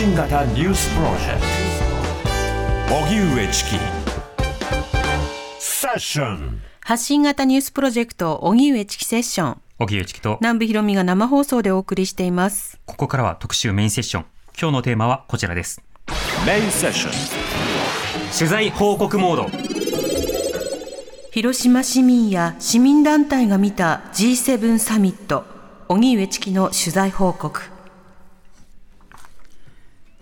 信型ニュースプロジェクト。荻上チキ。セッション。発信型ニュースプロジェクト荻上チキセッション。荻上チキと南部ひろみが生放送でお送りしています。ここからは特集メインセッション。今日のテーマはこちらです。メインセッション。取材報告モード。広島市民や市民団体が見た G7 サミット。荻上チキの取材報告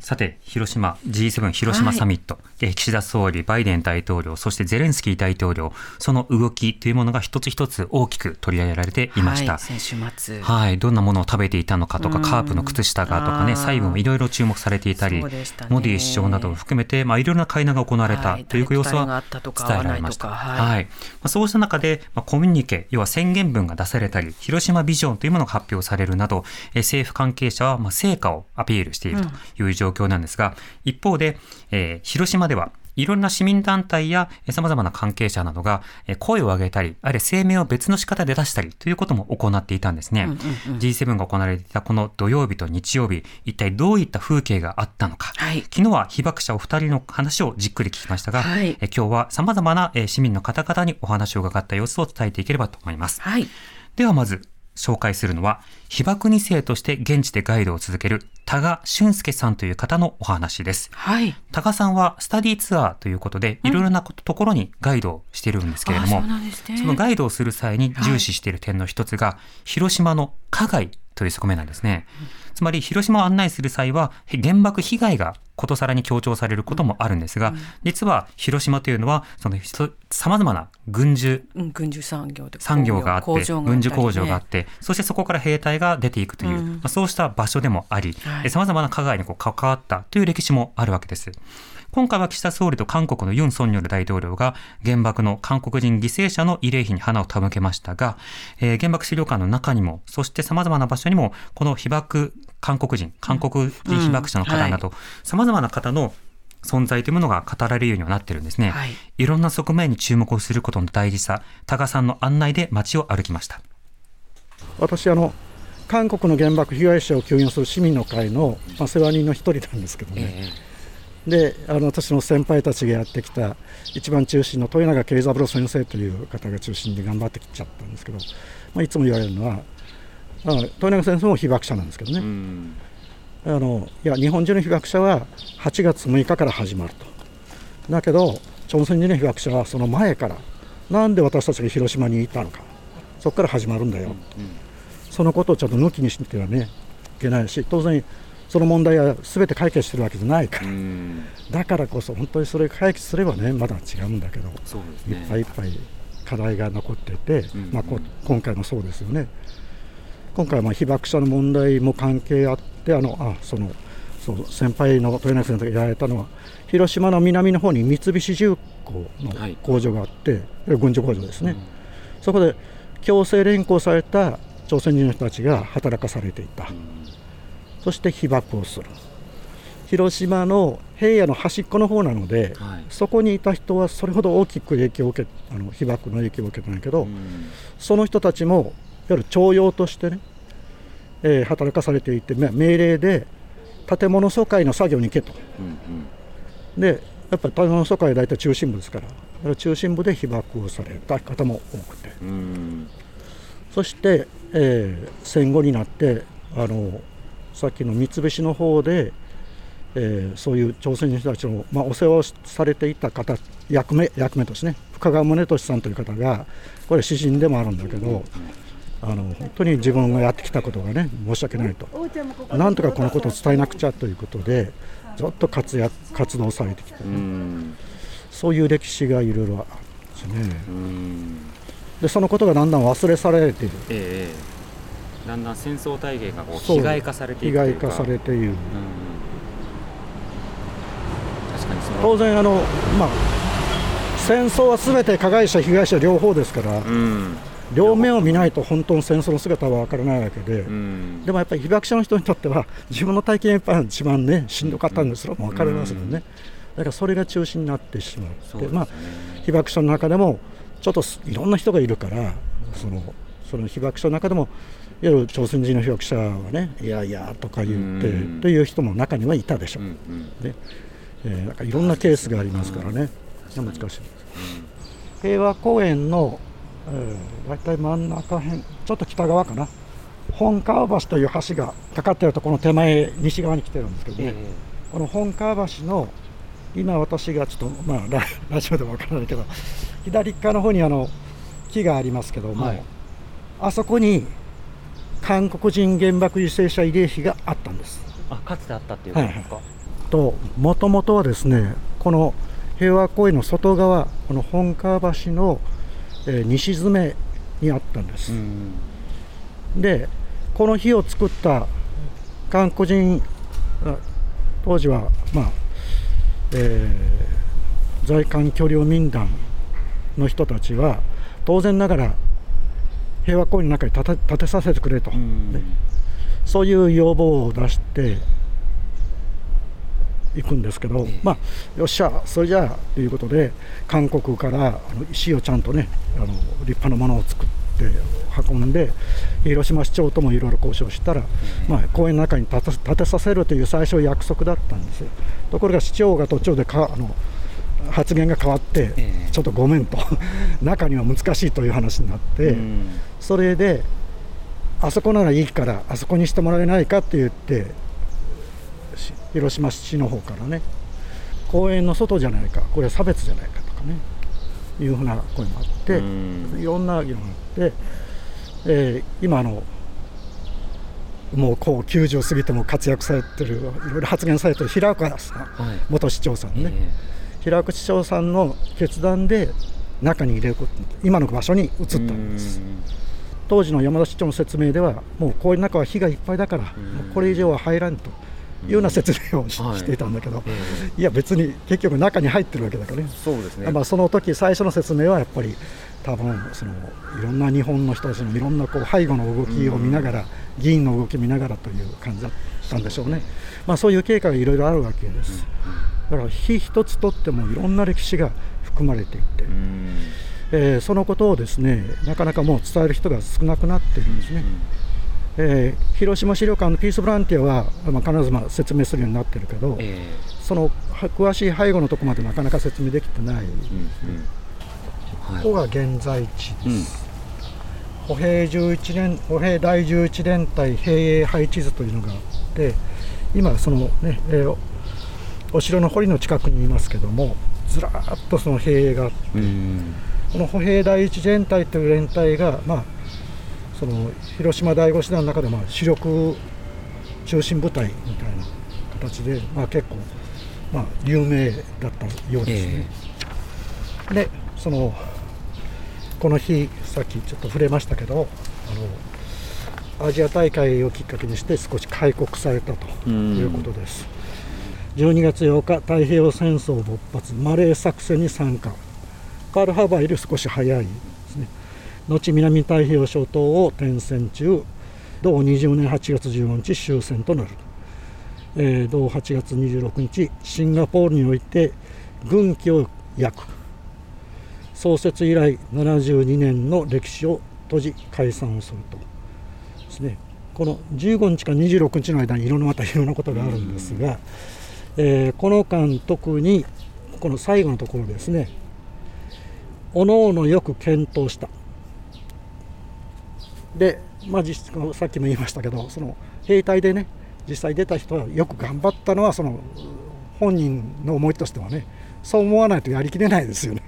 さて、広島、G7 広島サミット、え岸田総理、バイデン大統領、そしてゼレンスキー大統領、その動きというものが一つ一つ大きく取り上げられていました。はい、先週末。はい、どんなものを食べていたのかとか、うん。カープの靴下がとかね、細部もいろいろ注目されていたり、ね。モディ首相などを含めて、まあ、いろいろな会談が行われたはいという様子は伝えられました。はい。まあ、そうした中で、まあ、コミュニケ、要は宣言文が出されたり、広島ビジョンというものが発表されるなど、えー政府関係者はまあ成果をアピールしているという状況なんですが、一方で、えー広島ではいろんな市民団体やさまざまな関係者などがえー声を上げたり、あるいは声明を別の仕方で出したりということも行っていたんですね。G7 が行われていたこの土曜日と日曜日、一体どういった風景があったのか。はい昨日は被爆者お二人の話をじっくり聞きましたが、はいえ今日は様々なえー市民の方々にお話を伺った様子を伝えていければと思います。はいではまず紹介するのは、被爆2世として現地でガイドを続ける多賀俊介さんという方のお話です。はい多賀さんはスタディツアーということで、いろいろなことところにガイドをしているんですけれども、あそねそのガイドをする際に重視している点の一つが、広島の加害という側面なんですね。つまり、広島を案内する際は、原爆被害がことさらに強調されることもあるんですが、実は広島というのは、その様々な軍需うん軍需産業で産業があって、工場が軍需工場があっって、そしてそこから兵隊が出ていくという、うん。まあ、そうした場所でもありはい、さまざまな加害にこう関わったという歴史もあるわけです。今回は岸田総理と韓国のユン・ソンニョル大統領が原爆の韓国人犠牲者の慰霊碑に花を手向けましたが、えー原爆資料館の中にも、そして様々な場所にも、この被爆韓国人、韓国人被爆者の方など、様々な方の存在というものが語られるようにはなってるんですね。はいいろんな側面に注目をすることの大事さ、多賀さんの案内で街を歩きました。私あの韓国の原爆被害者を救援する市民の会の、まあ、世話人の一人なんですけどね、であの私の先輩たちがやってきた一番中心の豊永慶三郎先生という方が中心で頑張ってきちゃったんですけど、まあ、いつも言われるのはあの豊永先生も被爆者なんですけどね、あのいや日本人の被爆者は8月6日から始まると。だけど朝鮮人の被爆者はその前からなんで私たちが広島にいたのか。そこから始まるんだよ、そのことをちょっと抜きにしなきゃねいけないし当然その問題は全て解決してるわけじゃないから、だからこそ本当にそれを解決すればねまだ違うんだけど、そうですいっぱいいっぱい課題が残っていて、まあ、こ今回もそうですよね。今回はまあ被爆者の問題も関係あってあのあそのそう先輩の豊永先生が言われたのは広島の南の方に三菱重工の工場があって、軍需工場ですね、そこで強制連行された朝鮮人の人たちが働かされていた、そして被爆をする。広島の平野の端っこの方なので、そこにいた人はそれほど大きく影響を受けあの被爆の影響を受けてないけど、その人たちもいわゆる徴用としてね、えー働かされていてまあ命令で建物疎開の作業に行けと、でやっぱり建物疎開は大体中心部ですから中心部で被爆をされた方も多くて、そして、えー戦後になってあのさっきの三菱の方で、えーそういう朝鮮人の人たちの、まあ、お世話をされていた方役目役目としてね深川宗俊さんという方がこれ詩人でもあるんだけど、あの本当に自分がやってきたことがね申し訳ないと。なんとかこのことを伝えなくちゃということでずっと活躍活動されてきて、そういう歴史がいろいろあるんですね。でそのことがだんだん忘れ去られているええだんだん戦争体系がこう被害化されてい被くというか。害化されている。うん確かにその当然あの、まあ、戦争はすべて加害者被害者両方ですから、うん。両面を見ないと本当の戦争の姿は分からないわけで、うん。でもやっぱり被爆者の人にとっては自分の体験やっぱり一番ねしんどかったんですそれも分かりますよね、だからそれが中心になってしまって、ね。まあ、被爆者の中でもちょっとすいろんな人がいるからそのその被爆者の中でもいわゆる朝鮮人の被爆者はねいやいやとか言ってという人も中にはいたでしょう、でえー、なんかいろんなケースがありますからね、難しいです、平和公園の、えー、大体真ん中辺ちょっと北側かな。本川橋という橋がかかってるとこの手前西側に来てるんですけどね、この本川橋の今私がちょっとまあラ ラジオでもわからないけど左側の方にあの木がありますけども、はい、あそこに韓国人原爆犠牲者慰霊碑があったんです。あかつてあったっていうことですか、はい、ともともとはですねこの平和公園の外側この本川橋の、えー、西詰めにあったんです。でこの日を作った韓国人当時はまあ、えー、在韓距離民団の人たちは当然ながら平和公園の中に建て建てさせてくれと、ね、そういう要望を出していくんですけど、まあ、よっしゃ、それじゃあということで、韓国からあの石をちゃんとね、あの立派なものを作って運んで、広島市長ともいろいろ交渉したら、まあ、公園の中に建て建てさせるという最初、約束だったんですよ。ところが市長が途中でかあの発言が変わって、ちょっとごめんと、中には難しいという話になって、それで、あそこならいいから、あそこにしてもらえないかって言って、広島市の方からね、公園の外じゃないか、これは差別じゃないかとかね、いうふうな声もあって、いろんな議論があって、えー、今の、もうこう90を過ぎても活躍されてる、いろいろ発言されてる平岡さん、はい、元市長さんね。えー平口町さんの決断で中に入れること今の場所に移ったんです当時の山田市長の説明ではもうこういう中は火がいっぱいだからこれ以上は入らんというような説明をし,、ていたんだけど、い、や別に結局中に入ってるわけだからね。そうですね、まあ、その時最初の説明はやっぱり多分そのいろんな日本の人たちのいろんなこう背後の動きを見ながら、議員の動きを見ながらという感じだったんでしょうね、まあ、そういう経過がいろいろあるわけです。だから日一つとってもいろんな歴史が含まれていて、えー、そのことをですねなかなかもう伝える人が少なくなっているんですね。えー、広島資料館のピースボランティアは、まあ、必ずまあ説明するようになってるけど、えー、その詳しい背後のところまでなかなか説明できてない、うんうん。はい、ここが現在地です、うん、歩兵11年歩兵第11連隊兵営配置図というのがあって今そのね、えー、お城の堀の近くにいますけどもずらっとその兵営があって、この歩兵第一連隊という連隊が、まあ、その広島第五師団の中でまあ主力中心部隊みたいな形で、まあ、結構、まあ、有名だったようですね。えー、でそのこの日さっきちょっと触れましたけどあのアジア大会をきっかけにして少し開国されたということです。12月8日太平洋戦争勃発マレー作戦に参加パールハーバーより少し早いですね。後南太平洋諸島を転戦中同20年8月15日終戦となる、えー、同8月26日シンガポールにおいて軍機を焼く。創設以来72年の歴史を閉じ解散をするとですね。この15日から26日の間にいろんなまたいろんなことがあるんですが、えー、この間特にこの最後のところですね。おのおのよく検討した。で、まあ、実さっきも言いましたけどその兵隊でね実際出た人はよく頑張ったのはその本人の思いとしてはねそう思わないとやりきれないですよね。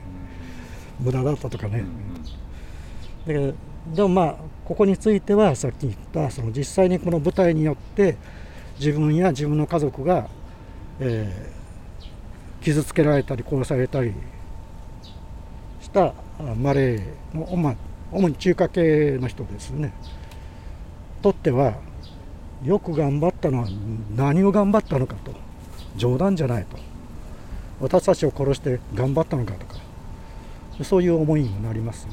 無駄だったとかね。ででもまあここについてはさっき言ったその実際にこの部隊によって自分や自分の家族がえー、傷つけられたり殺されたりしたマレーの主主に中華系の人ですね。とってはよく頑張ったのは何を頑張ったのかと。冗談じゃないと。私たちを殺して頑張ったのかとか。そういう思いになります、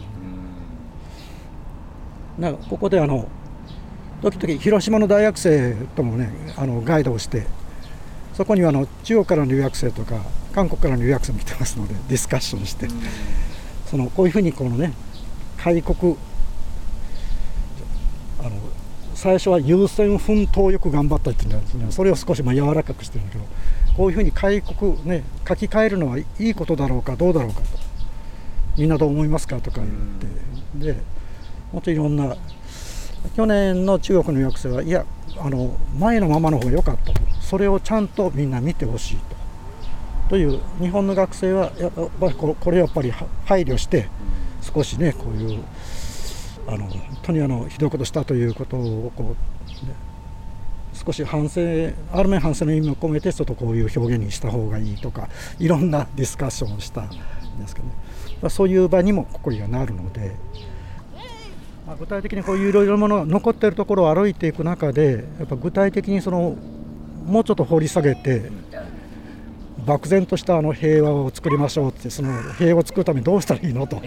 なここであの時々広島の大学生ともねあのガイドをしてそこにはあの中国からの留学生とか韓国からの留学生も来てますのでディスカッションして、そのこういうふうにこのね開国最初は優先奮闘よく頑張ったって言うんですね。それを少しまあ柔らかくしてるんだけどこういうふうに開国ね書き換えるのはいいことだろうかどうだろうかと。みんなどう思いますかとか言って。でもっといろんな去年の中国の抑制はいやあの前のままの方が良かったと。それをちゃんとみんな見てほしいと。という日本の学生はやっぱりこれやっぱり配慮して少しねこういうあの本当にあのひどいことしたということをこう、ね、少し反省ある面反省の意味を込めてちょっとこういう表現にした方がいいとかいろんなディスカッションをしたんですけどね、まあ、そういう場にもここにはなるので。まあ、具体的にこういういろいろものが残っているところを歩いていく中でやっぱ具体的にそのもうちょっと掘り下げて漠然としたあの平和を作りましょうってその平和を作るためにどうしたらいいのと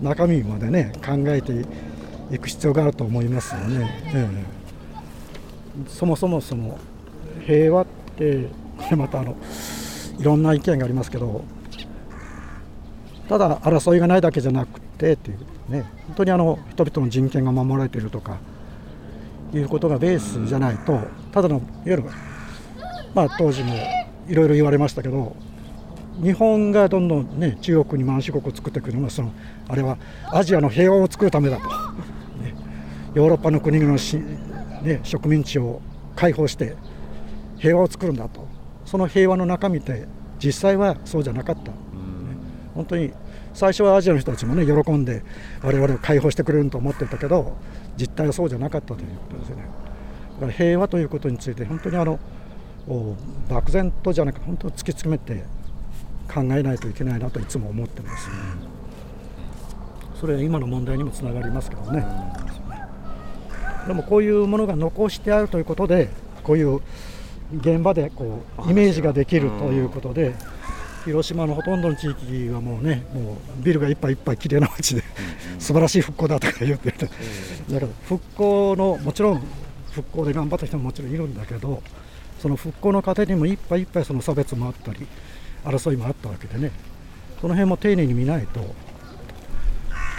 中身までね考えていく必要があると思いますよね。ええ、そもそもその平和ってこれまたあのいろんな意見がありますけどただ争いがないだけじゃなくてっていうね本当にあの人々の人権が守られているとかいうことがベースじゃないとただのいわゆるまあ当時もいろいろ言われましたけど日本がどんどん、ね、中国に満州国を作っていくのはそのあれはアジアの平和を作るためだと、ね、ヨーロッパの国々のし、ね、植民地を解放して平和を作るんだと。その平和の中身って実際はそうじゃなかった、ね、本当に最初はアジアの人たちもね喜んで我々を解放してくれると思ってたけど実態はそうじゃなかったということですよね。だから平和ということについて本当にあの漠然とじゃなくて本当に突き詰めて考えないといけないなといつも思ってます、ね、それは今の問題にもつながりますけどね、でもこういうものが残してあるということでこういう現場でこうイメージができるということで、広島のほとんどの地域はもうねもうビルがいっぱいいっぱい綺麗な街で素晴らしい復興だとか言っててだから復興のもちろん復興で頑張った人ももちろんいるんだけどその復興の過程にもいっぱいいっぱいその差別もあったり争いもあったわけでね。その辺も丁寧に見ないと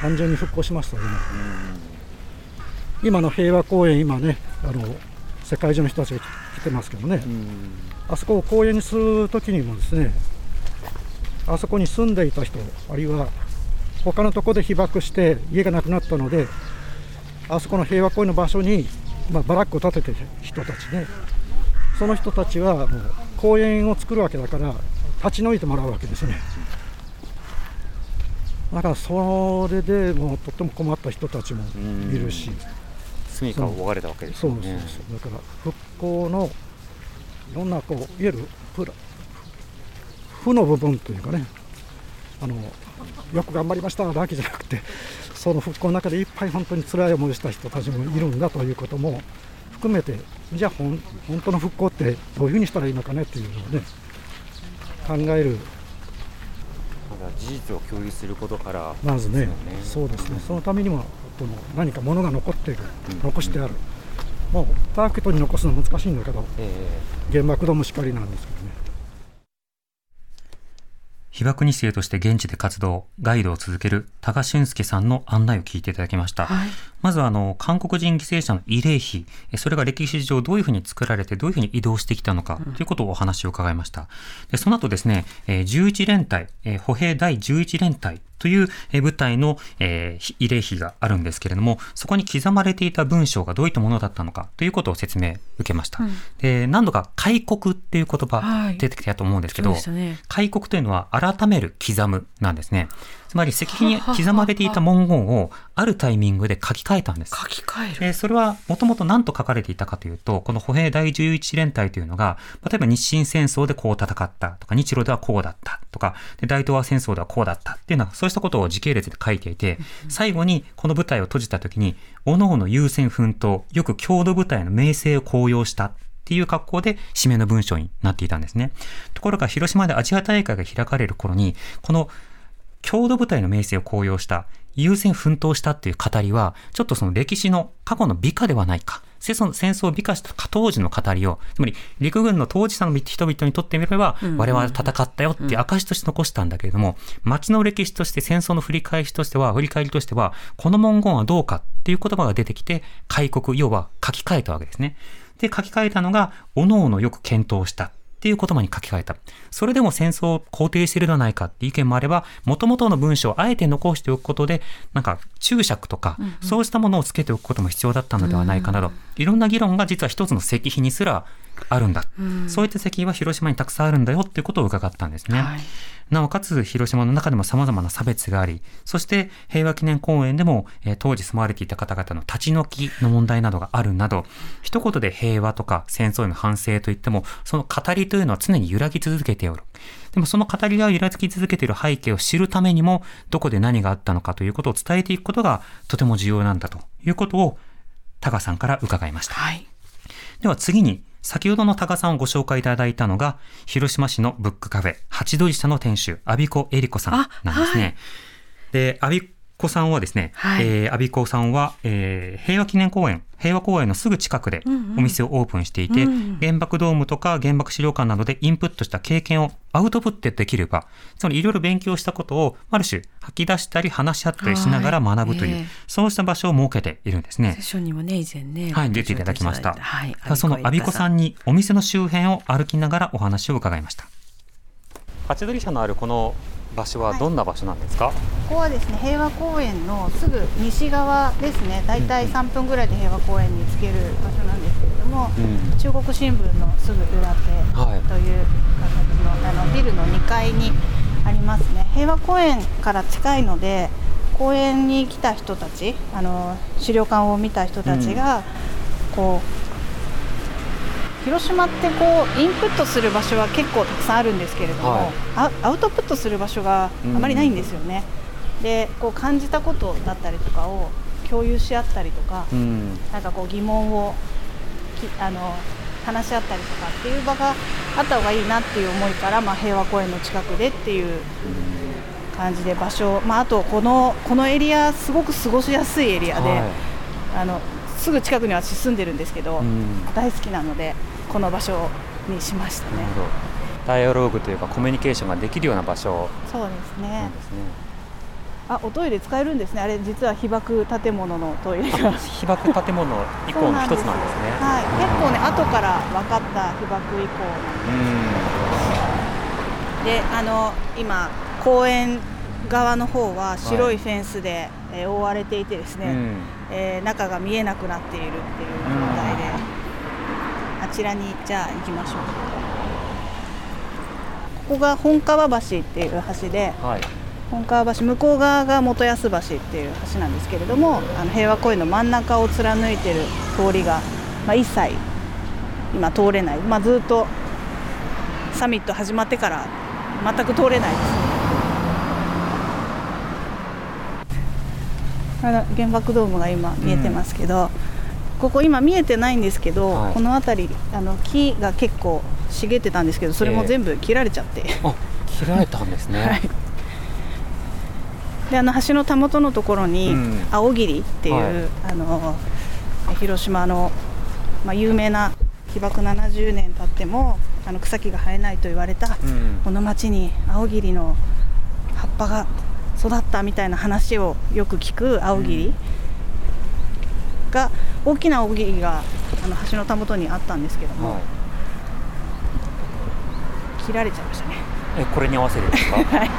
単純に復興しますとね今の平和公園今ねあの世界中の人たちが来てますけどね。あそこを公園にする時にもですねあそこに住んでいた人あるいは他のとこで被爆して家がなくなったのであそこの平和公園の場所に、まあ、バラックを建ててる人たちね。その人たちはもう公園を作るわけだから立ち退いてもらうわけですね。だからそれでもうとっても困った人たちもいるし。住みかを追われたわけですね。そうそうそう。だから復興のいろんなこういわゆる負の部分というかね。あのよく頑張りましただけじゃなくてその復興の中でいっぱい本当に辛い思いした人たちもいるんだということも含めてじゃあ本当の復興ってどういうふうにしたらいいのかねっていうのをね考える。事実を共有することから、まずね、ね、そうですね。そのためにもこの何かものが残っている、残してある、もうパーケットに残すのは難しいんだけど、えー、原爆ドームしかりなんですけどね被爆2世として現地で活動、ガイドを続ける多賀俊介さんの案内を聞いていただきました。はい、まずはあの、韓国人犠牲者の慰霊碑、それが歴史上どういうふうに作られて、どういうふうに移動してきたのかということをお話を伺いました。でその後ですね、11連隊、歩兵第11連隊という部隊の、えー、慰霊碑があるんですけれども、そこに刻まれていた文章がどういったものだったのかということを説明受けました。うん、で何度か開国っていう言葉出てきたと思うんですけど、はいね、開国というのは改める刻むなんですね。つまり石碑に刻まれていた文言をあるタイミングで書き換えたんです。書き換える。でそれはもともと何と書かれていたかというと、この歩兵第11連隊というのが、例えば日清戦争でこう戦ったとか、日露ではこうだったとか、で大東亜戦争ではこうだったっていうのは、そうしたことを時系列で書いていて、最後にこの部隊を閉じた時に、各々優先奮闘、よく郷土部隊の名声を高揚したっていう格好で締めの文章になっていたんですね。ところが広島でアジア大会が開かれる頃に、この郷土部隊の名声を高揚した、優先奮闘したっていう語りは、ちょっとその歴史の過去の美化ではないか。戦争戦争を美化した当時の語りを、つまり陸軍の当事者の人々にとってみれば、我々は戦ったよっていう証として残したんだけれども、街の歴史として戦争の振り返しとしては、振り返りとしては、この文言はどうかっていう言葉が出てきて、開国、要は書き換えたわけですね。で、書き換えたのが、各々よく検討した。っていう言葉に書き換えた。それでも戦争を肯定しているではないかっていう意見もあれば、元々の文章をあえて残しておくことで、なんか注釈とか、そうしたものをつけておくことも必要だったのではないかなど、いろんな議論が実は一つの石碑にすらあるんだ。そういった石碑は広島にたくさんあるんだよっていうことを伺ったんですね。はいなおかつ広島の中でも様々な差別があり、そして平和記念公園でも、えー当時住まわれていた方々の立ち退きの問題などがあるなど、一言で平和とか戦争への反省といっても、その語りというのは常に揺らぎ続けておる。でもその語りが揺らぎ続けている背景を知るためにも、どこで何があったのかということを伝えていくことがとても重要なんだということを、タカさんから伺いました。はい。では次に、先ほどの多賀さんをご紹介いただいたのが、広島市のブックカフェ、八鳥社の店主、阿比子恵里子さんなんですね。あはで、阿比子さんはですね、はいえー、阿比子さんは、えー平和記念公園、平和公園のすぐ近くでお店をオープンしていて、うんうん原爆ドームとか原爆資料館などでインプットした経験をアウトプットできれば、つまりいろいろ勉強したことをある種吐き出したり話し合ったりしながら学ぶという、はいええそうした場所を設けているんですねセッ。ションにもね、以前ね。はい、出ていただきました。はい。その阿比子さんにお店の周辺を歩きながらお話を伺いました。八鳥社のあるこの場所はどんな場所なんですか？ここはですね平和公園のすぐ西側ですね。だいたい3分ぐらいで平和公園に着ける場所なんですけれども、うん。中国新聞のすぐ裏手はいという形のあのビルの2階にありますね。平和公園から近いので公園に来た人たちあの資料館を見た人たちが、こう広島ってこうインプットする場所は結構たくさんあるんですけれども、はいアアウトプットする場所があまりないんですよね。でこう感じたことだったりとかを共有し合ったりとか、うん。なんかこう疑問をきあの話し合ったりとかっていう場があった方がいいなっていう思いから、まあ、平和公園の近くでっていう感じで場所、まあ、あとこのこのエリアすごく過ごしやすいエリアで、はいあのすぐ近くに私住んでるんですけど、うん大好きなのでこの場所にしましたねなる。ほど。ダイアローグというかコミュニケーションができるような場所そうですねすね。あ、おトイレ使えるんですね。あれ実は被爆建物のトイレが。被爆建物以降の一つなんですね。はい、結構ね後から分かった被爆以降なんで、であの今公園側の方は白いフェンスで、えー覆われていてですね、うん。えー中が見えなくなっているっていう状態で、あちらにじゃあ行きましょう。ここが本川橋っていう橋で、はい。本川橋向こう側が元安橋っていう橋なんですけれどもあの平和公園の真ん中を貫いてる通りが、まあ、一切今通れない、まあ、ずっとサミット始まってから全く通れないです原爆ドームが今見えてますけど、ここ今見えてないんですけど、はい。この辺りあの木が結構茂ってたんですけどそれも全部切られちゃって。あ、切られたんですね。はい。であの橋のたもとのところに、うん。青霧っていう、はい。あの広島の、まあ、有名な被爆70年経ってもあの草木が生えないと言われた、うん。この町に青霧の葉っぱが育ったみたいな話をよく聞く青霧が、大きな青霧があの橋のたもとにあったんですけども、はい。切られちゃいましたね。え、これに合わせるんですか？はい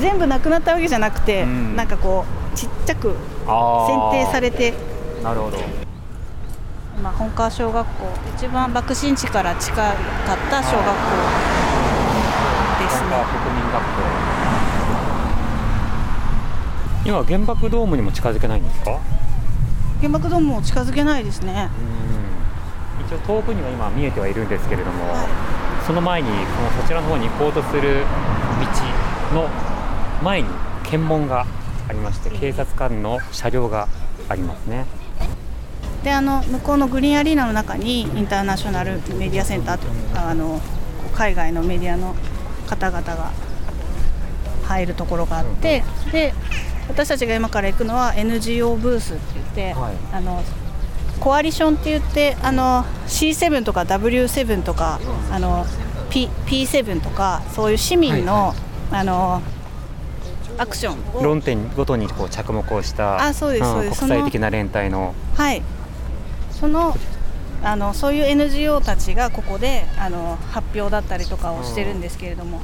全部なくなったわけじゃなくて、うんなんかこうちっちゃく選定されて、なるほど。まあ、本川小学校一番爆心地から近かった小学校ですね。国民学校。今原爆ドームにも近づけないんですか？原爆ドームも近づけないですね。うん。一応遠くには今見えてはいるんですけれども、はその前にこのそちらの方に行こうとする道の前に検問がありまして、警察官の車両がありますね。い、であの向こうのグリーンアリーナの中にインターナショナルメディアセンターとあのこう海外のメディアの方々が入るところがあって、で私たちが今から行くのは NGO ブースって言って、あのコアリションって言ってあの C7 とか W7 とかあの P P7 とかそういう市民の、あのアクション。を論点ごとにこう着目をしたあそうですそうです。国際的な連帯の。はい、そのあのそういう NGO たちがここであの発表だったりとかをしてるんですけれども、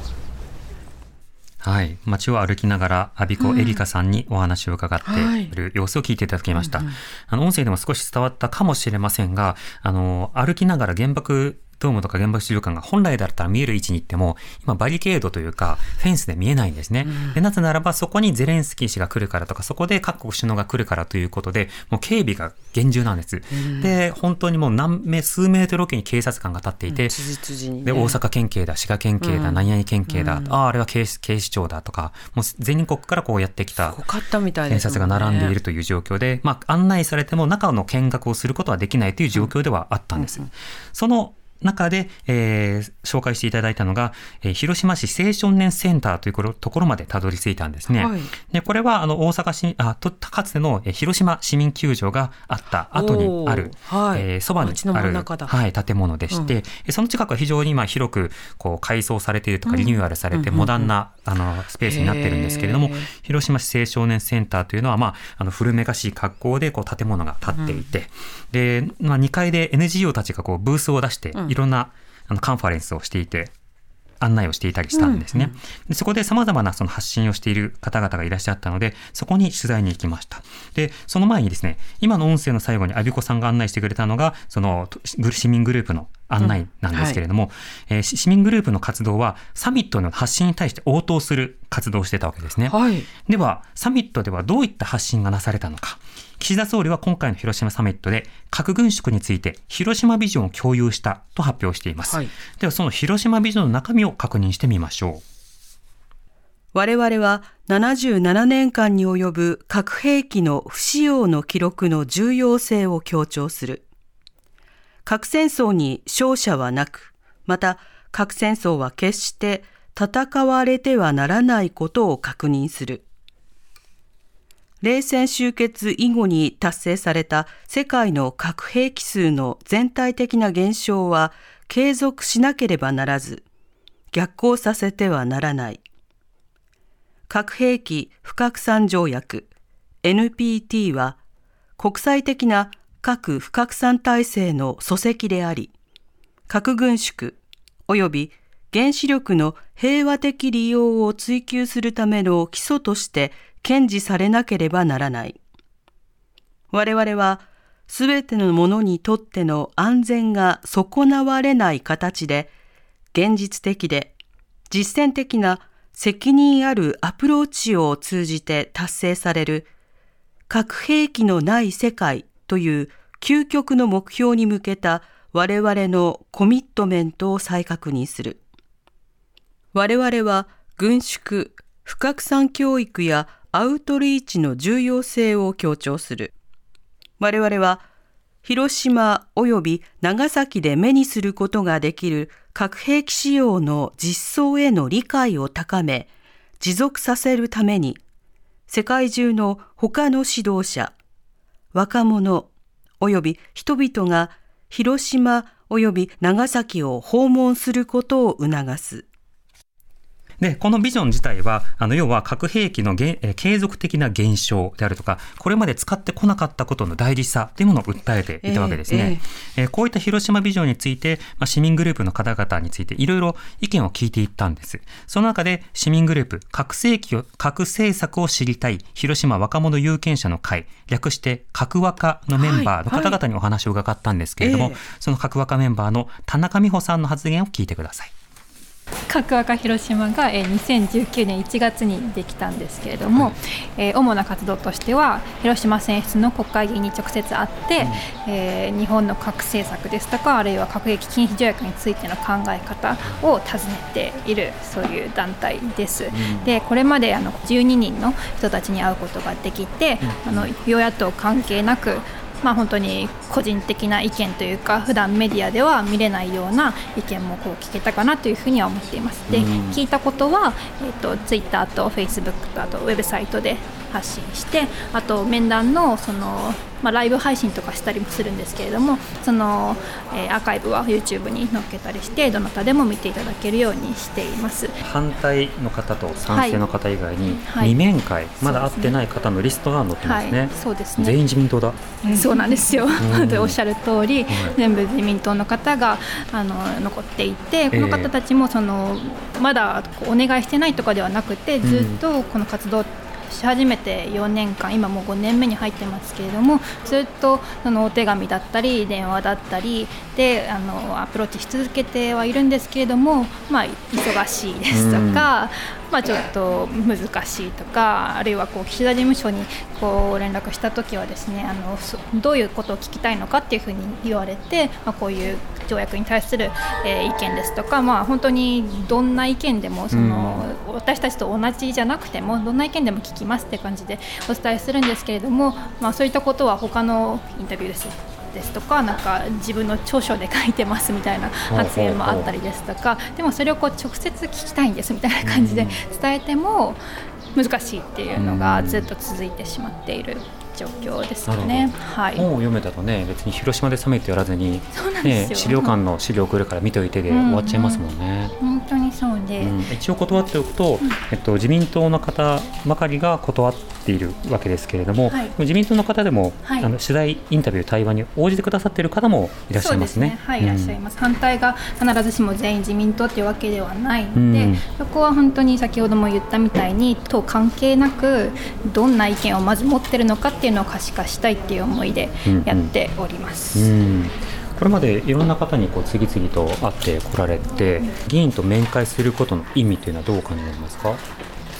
はい、街を歩きながら、阿比子エリカさんにお話を伺っている様子を聞いていただきました。あの、音声でも少し伝わったかもしれませんが、あの、歩きながら原爆ドームとか原爆資料館が本来だったら見える位置に行っても、今バリケードというか、フェンスで見えないんですね。でなぜならば、そこにゼレンスキー氏が来るからとか、そこで各国首脳が来るからということで、もう警備が厳重なんです。で、本当にもう何名、数メートルおきに警察官が立っていて、で、大阪県警だ、滋賀県警だ、うん。何々県警だ、ああ、あれは警視警視庁だとか、もう全国からこうやってきた濃かったみたい警察が並んでいるという状況で、まあ、案内されても中の見学をすることはできないという状況ではあったんです。その中で、えー紹介していただいたのが、えー広島市青少年センターというところまでたどり着いたんですね。はい。でこれはあの大阪市あとかつてのえー広島市民球場があった後にあるおーはい。えーそば、にあるはい、建物でして、えその近くは非常にまあ広くこう改装されているとかリニューアルされてモダンな、あのスペースになってるんですけれども広島市青少年センターというのは、まあ、あの古めかしい格好でこう建物が建っていて、で、まあ、2階で NGO たちがこうブースを出していろんな、あのカンファレンスをしていて案内をしていたりしたんですね。でそこで様々なその発信をしている方々がいらっしゃったので、そこに取材に行きました。で、その前にですね、今の音声の最後にアビコさんが案内してくれたのが、そのと市民グループの案内なんですけれども、えーし市民グループの活動はサミットの発信に対して応答する活動をしてたわけですね。はいでは、サミットではどういった発信がなされたのか。岸田総理は今回の広島サミットで核軍縮について広島ビジョンを共有したと発表しています。はいではその広島ビジョンの中身を確認してみましょう。我々は77年間に及ぶ核兵器の不使用の記録の重要性を強調する。核戦争に勝者はなく、また核戦争は決して戦われてはならないことを確認する。冷戦終結以後に達成された世界の核兵器数の全体的な減少は継続しなければならず、逆行させてはならない。核兵器不拡散条約 NPT は国際的な核不拡散体制の礎石であり、核軍縮及び原子力の平和的利用を追求するための基礎として堅持されなければならない。我々はすべてのものにとっての安全が損なわれない形で現実的で実践的な責任あるアプローチを通じて達成される核兵器のない世界という究極の目標に向けた我々のコミットメントを再確認する。我々は軍縮、不拡散教育やアウトリーチの重要性を強調する。我々は広島及び長崎で目にすることができる核兵器使用の実装への理解を高め、持続させるために、世界中の他の指導者、若者及び人々が広島及び長崎を訪問することを促す。で、このビジョン自体は、あの、要は核兵器のげえー継続的な減少であるとか、これまで使ってこなかったことの大事さというものを訴えていたわけですね。えーこういった広島ビジョンについて、まあ、市民グループの方々についていろいろ意見を聞いていったんです。その中で、市民グループ、核政期を、核政策を知りたい広島若者有権者の会、略して核若のメンバーの方々にお話を伺ったんですけれども、ええその核若メンバーの田中美穂さんの発言を聞いてください。核赤広島がえー2019年1月にできたんですけれども、えー主な活動としては広島選出の国会議員に直接会って、えー日本の核政策ですとかあるいは核兵器禁止条約についての考え方を尋ねているそういう団体です。でこれまであの12人の人たちに会うことができて、あの与野党関係なくまあ、本当に個人的な意見というか普段メディアでは見れないような意見もこう聞けたかなというふうには思っています。で聞いたことは、えー、とツイッターとフェイスブックとあとウェブサイトで発信してあと面談のその、まあ、ライブ配信とかしたりもするんですけれどもその、えー、アーカイブは YouTube に載っけたりしてどなたでも見ていただけるようにしています。反対の方と賛成の方以外に、はい、2面会、まだ会ってない方のリストが載ってますね、はい、そうですね。全員自民党だ、そうなんですよ、おっしゃる通り、全部自民党の方があの残っていてこの方たちもその、まだお願いしてないとかではなくてずっとこの活動し始めて4年間今もう5年目に入ってますけれどもずっとそのお手紙だったり電話だったりであのアプローチし続けてはいるんですけれども、まあ、忙しいですとか、まあ、ちょっと難しいとかあるいはこう岸田事務所にこう連絡した時はですねあのどういうことを聞きたいのかっていうふうに言われて、まあ、こういう条約に対する、えー、意見ですとか、まあ、本当にどんな意見でもその、うん、私たちと同じじゃなくてもどんな意見でも聞きますって感じでお伝えするんですけれども、まあ、そういったことは他のインタビューですですとかなんか自分の著書で書いてますみたいな発言もあったりですとかでもそれをこう直接聞きたいんですみたいな感じで伝えても難しいっていうのがずっと続いてしまっている状況ですね。はい、本を読めたとね別に広島でサミットやらずにね資料館の資料送るから見ておいてで終わっちゃいますもんね。うん、本当にそうで、うん、一応断っておくと、うん、えっと自民党の方ばかりが断っているわけですけれども、はい、自民党の方でも、はい、あの取材インタビュー対話に応じてくださっている方もいらっしゃいますね。すね。はい、いらっしゃいます。反対が必ずしも全員自民党っていうわけではないので、そこは本当に先ほども言ったみたいに党関係なくどんな意見をまず持ってるのかっていうのを可視化したいっていう思いでやっております。うんうんこれまでいろんな方にこう次々と会ってこられて議員と面会することの意味というのはどう感じますか？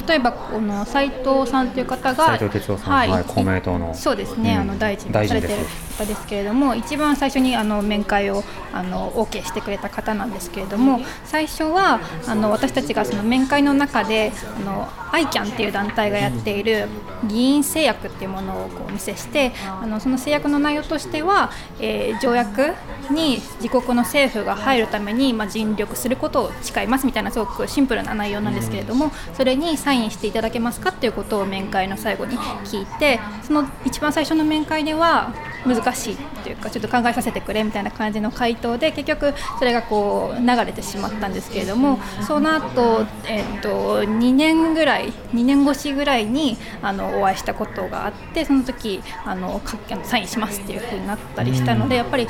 例えばこの斉藤さんという方が斉藤哲夫さん、はい、はい、公明党の。そうですね、うん、あの大臣されてる方ですけれども一番最初にあの面会をあの OK してくれた方なんですけれども最初はあの私たちがその面会の中であの ICAN っていう団体がやっている議員制約っていうものをこうお見せしてあのその制約の内容としては、えー、条約に自国の政府が入るために、まあ、尽力することを誓いますみたいなすごくシンプルな内容なんですけれどもそれにサインしていただけますかっていうことを面会の最後に聞いてその一番最初の面会では難しいっていうかちょっと考えさせてくれみたいな感じの回答で結局それがこう流れてしまったんですけれどもその後、えー、と2年ぐらい2年越しぐらいにあのお会いしたことがあってその時あのサインしますっていうふうになったりしたのでやっぱり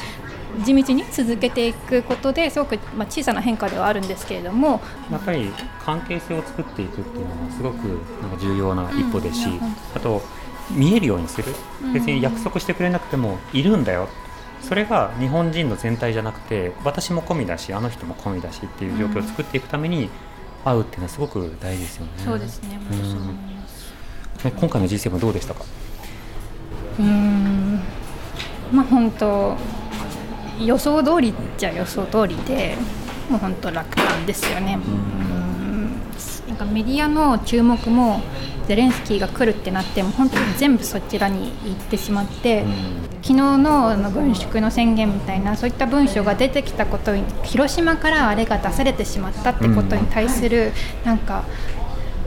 地道に続けていくことですごく、まあ、小さな変化ではあるんですけれども。やっぱり関係性を作っていくっていうのはすごくなんか重要な一歩ですし、うん、あと見えるようにする。別に約束してくれなくてもいるんだよそれが日本人の全体じゃなくて私も込みだしあの人も込みだしっていう状況を作っていくために会うっていうのはすごく大事ですよね。そうですね、うん、今回の G7 どうでしたか？うん。まあ本当予想通りじゃ予想通りでもう本当楽観ですよね。うん。なんかメディアの注目もゼレンスキーが来るってなっても本当に全部そちらに行ってしまって、うん、昨日のあの軍縮の宣言みたいなそういった文章が出てきたことに広島からあれが出されてしまったってことに対する、うん、なんか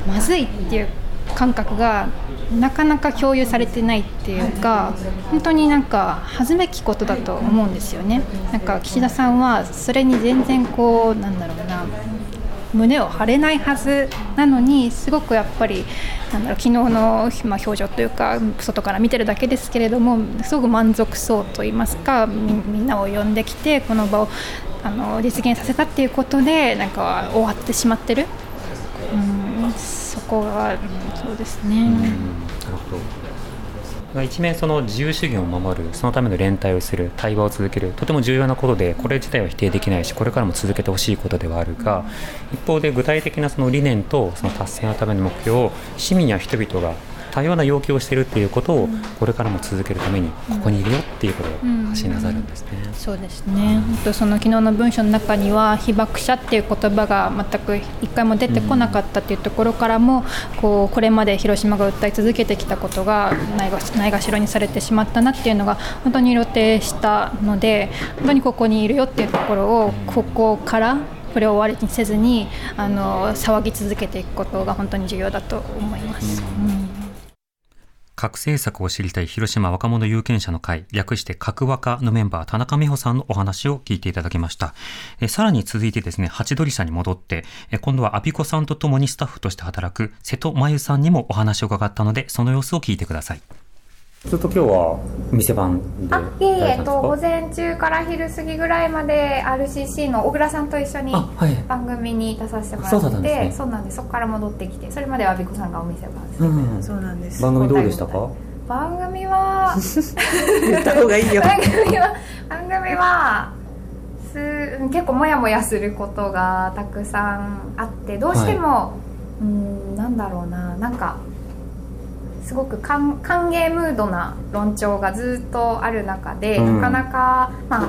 まずいっていう感覚がなかなか共有されてないっていうか本当になんか恥ずべきことだと思うんですよね。なんか岸田さんはそれに全然こうなんだろうな胸を張れないはずなのにすごくやっぱりなんだろう昨日の、まあ、表情というか外から見てるだけですけれどもすごく満足そうと言いますかみんなを呼んできてこの場をあの実現させたっていうことでなんか終わってしまってる、うん、そこが、そうですね。なるほど一面その自由主義を守るそのための連帯をする対話を続けるとても重要なことでこれ自体は否定できないしこれからも続けてほしいことではあるが一方で具体的なその理念とその達成のための目標を市民や人々が多様な要求をしているっていうことをこれからも続けるためにここにいるよっていうことを発信なさるんですね。うんうん、そうですね。とその昨日の文書の中には被爆者っていう言葉が全く一回も出てこなかったっていうところからも、こうこれまで広島が訴え続けてきたことがないがないがしろにされてしまったなっていうのが本当に露呈したので本当にここにいるよっていうところをここからこれを終わりにせずにあの騒ぎ続けていくことが本当に重要だと思います。うん核政策を知りたい広島若者有権者の会、略して核若のメンバー、田中美穂さんのお話を聞いていただきました。えさらに続いてですね、ハチドリさんに戻って、え今度はアピコさんと共にスタッフとして働く瀬戸真由さんにもお話を伺ったので、その様子を聞いてください。ずっと今日は店番であいえいえと午前中から昼過ぎぐらいまで RCC の小倉さんと一緒に番組に出させてもらって、はいね、そうなんです。そこから戻ってきてそれまでは美子さんがお店番です、うん、そうなんです。番組どうでしたか？番組は？言った方がいいよ。番組は番組はす結構モヤモヤすることがたくさんあってどうしても、はい、うんなんだろうな。なんかすごく歓迎ムードな論調がずっとある中で、うん、なかなか、まあ、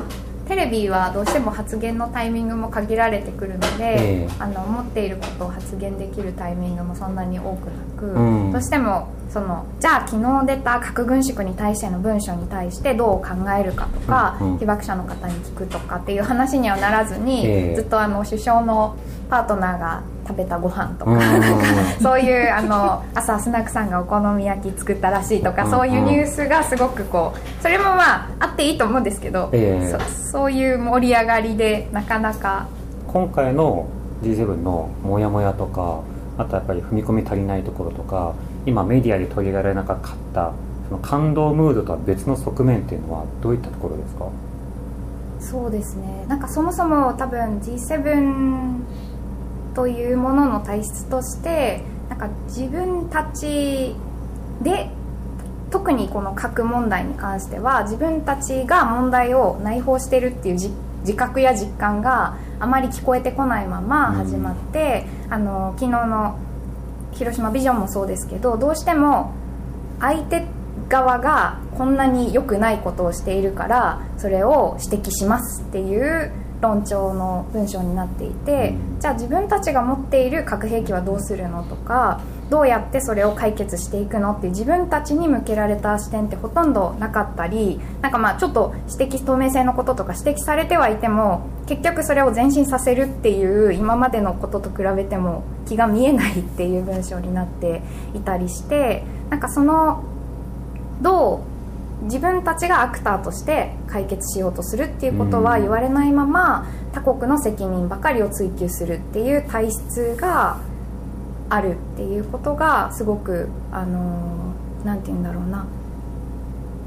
テレビはどうしても発言のタイミングも限られてくるので、えー、あの思っていることを発言できるタイミングもそんなに多くなく、うん、どうしてもそのじゃあ昨日出た核軍縮に対しての文書に対してどう考えるかとか、うん、被爆者の方に聞くとかっていう話にはならずに、えー、ずっとあの首相のパートナーが食べたご飯とか。そういうあの朝スナックさんがお好み焼き作ったらしいとかそういうニュースがすごくこうそれもまああっていいと思うんですけど、えー、そそういう盛り上がりでなかなか。今回の G7 のモヤモヤとかあとやっぱり踏み込み足りないところとか今メディアで取り上げられなかったその感動ムードとは別の側面っていうのはどういったところですか？そうですね。なんかそもそも多分 G7 というものの体質としてなんか自分たちで特にこの核問題に関しては自分たちが問題を内包してるっていう自覚や実感があまり聞こえてこないまま始まって、うん、あの昨日の広島ビジョンもそうですけどどうしても相手側がこんなに良くないことをしているからそれを指摘しますっていう論調の文章になっていて、じゃあ自分たちが持っている核兵器はどうするのとかどうやってそれを解決していくのって自分たちに向けられた視点ってほとんどなかったりなんかまあちょっと指摘透明性のこととか指摘されてはいても結局それを前進させるっていう今までのことと比べても気が見えないっていう文章になっていたりしてなんかそのどう自分たちがアクターとして解決しようとするっていうことは言われないまま他国の責任ばかりを追求するっていう体質があるっていうことがすごくあの何て言うんだろうな。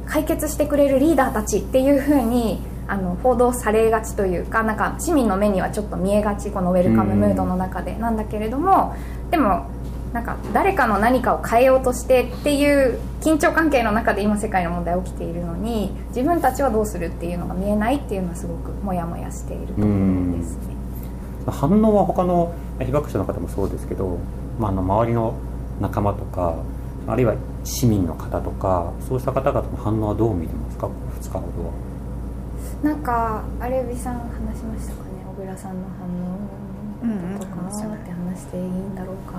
解決してくれるリーダーたちっていうふうにあの報道されがちというかなんか市民の目にはちょっと見えがちこのウェルカムムードの中で。なんだけれどもでもなんか誰かの何かを変えようとしてっていう緊張関係の中で今世界の問題起きているのに自分たちはどうするっていうのが見えないっていうのはすごくモヤモヤしているところですね。反応は他の被爆者の方もそうですけど、まあ、あの周りの仲間とかあるいは市民の方とかそうした方々の反応はどう見てますか？2日ほどは。なんかアレビさん話しましたかね？小倉さんの反応とかって話していいんだろうか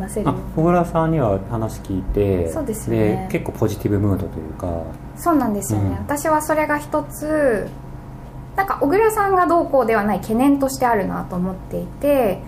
話せる。小倉さんには話聞いてそうですね。結構ポジティブムードというか。そうなんですよね、うん、私はそれが一つなんか小倉さんがどうこうではない懸念としてあるなと思っていて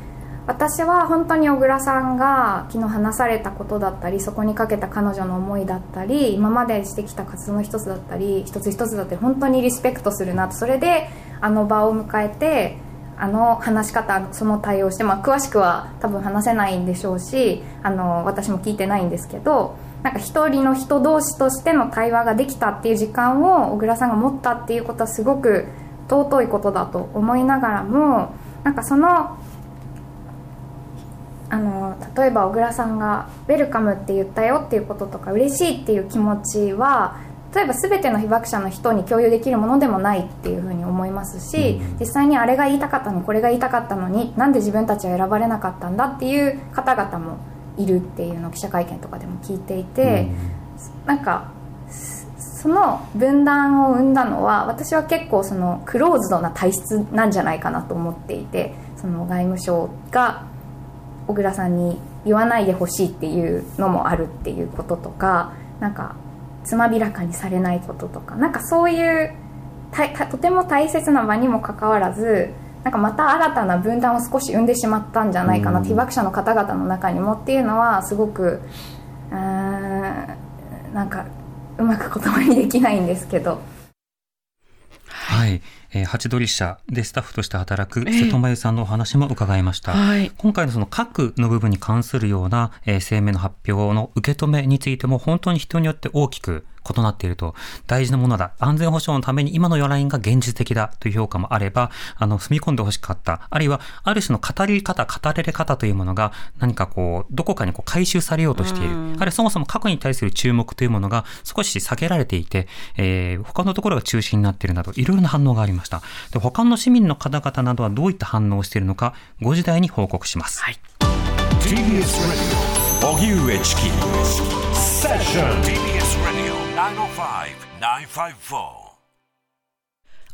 私は本当に小倉さんが昨日話されたことだったりそこにかけた彼女の思いだったり今までしてきた活動の一つだったり一つ一つだったり本当にリスペクトするなと。それであの場を迎えてあの話し方その対応して、まあ、詳しくは多分話せないんでしょうしあの私も聞いてないんですけどなんか一人の人同士としての対話ができたっていう時間を小倉さんが持ったっていうことはすごく尊いことだと思いながらもなんかそのあの例えば小倉さんが「ウェルカム」って言ったよっていうこととか嬉しいっていう気持ちは例えば全ての被爆者の人に共有できるものでもないっていうふうに思いますし、実際にあれが言いたかったのにこれが言いたかったのになんで自分たちは選ばれなかったんだっていう方々もいるっていうのを記者会見とかでも聞いていて、うん、なんかその分断を生んだのは私は結構そのクローズドな体質なんじゃないかなと思っていてその外務省が小倉さんに言わないでほしいっていうのもあるっていうこととかなんかつまびらかにされないこととかなんかそういうとても大切な場にもかかわらずなんかまた新たな分断を少し生んでしまったんじゃないかな、被爆者の方々の中にもっていうのはすごくうんなんかうまく言葉にできないんですけど。はい、えー、ハチドリ社でスタッフとして働く瀬戸真由さんのお話も伺いました、はい。今回のその核の部分に関するような、えー声明の発表の受け止めについても本当に人によって大きく異なっていると。大事なものだ。安全保障のために今のラインが現実的だという評価もあればあの踏み込んでほしかった。あるいはある種の語り方語られ方というものが何かこうどこかにこう回収されようとしている。あるいはそもそも核に対する注目というものが少し下げられていて、えー他のところが中心になっているなどいろいろな反応がありました。で他の市民の方々などはどういった反応をしているのか5時台に報告します、はい。TBS Radio 荻上チキ。セッション TBS Radio 905-954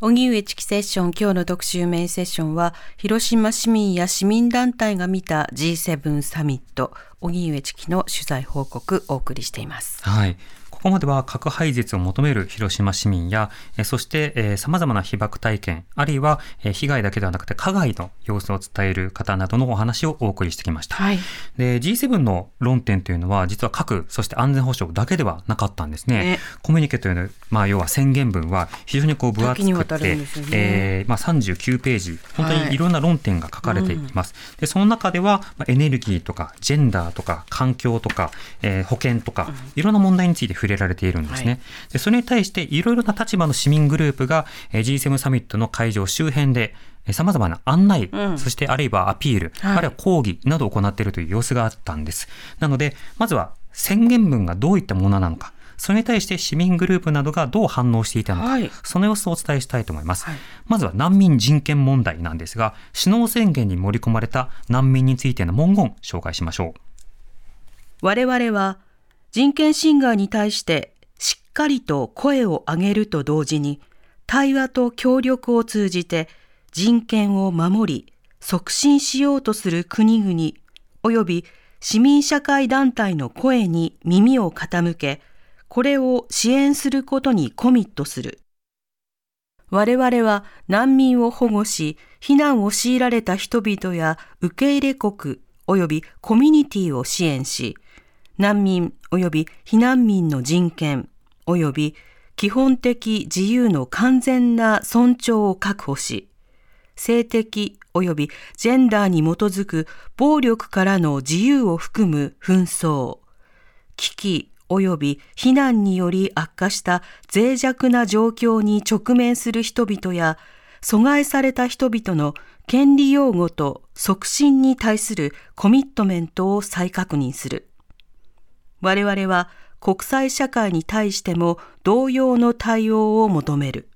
荻上チキセッション今日の特集メインセッションは広島市民や市民団体が見た G7 サミット荻上チキの取材報告お送りしていますはい。ここまでは核廃絶を求める広島市民や、えーそして、えー、様々な被爆体験、あるいは、えー被害だけではなくて加害の様子を伝える方などのお話をお送りしてきました。はい。で G7 の論点というのは実は核そして安全保障だけではなかったんですね。ね。コミュニケというのは、まあ、要は宣言文は非常にこう分厚くて、ね。えーまあ、39ページ本当はい。にいろんな論点が書かれています。でその中では、まあエネルギーとかジェンダーとか環境とか、えー保険とかいろんな問題について触れられているんですね。はいでそれに対していろいろな立場の市民グループがえー G7 サミットの会場周辺でさまざまな案内、うんそしてあるいはアピール、はいあるいは抗議などを行っているという様子があったんです。なので、まずは宣言文がどういったものなのか、それに対して市民グループなどがどう反応していたのか、はいその様子をお伝えしたいと思います。はいまずは難民人権問題なんですが、首脳宣言に盛り込まれた難民についての文言紹介しましょう。我々は人権侵害に対してしっかりと声を上げると同時に対話と協力を通じて人権を守り促進しようとする国々及び市民社会団体の声に耳を傾けこれを支援することにコミットする。我々は難民を保護し、避難を強いられた人々や受け入れ国及びコミュニティを支援し、難民及び避難民の人権及び基本的自由の完全な尊重を確保し、性的及びジェンダーに基づく暴力からの自由を含む紛争、危機及び避難により悪化した脆弱な状況に直面する人々や阻害された人々の権利擁護と促進に対するコミットメントを再確認する。我々は国際社会に対しても同様の対応を求める。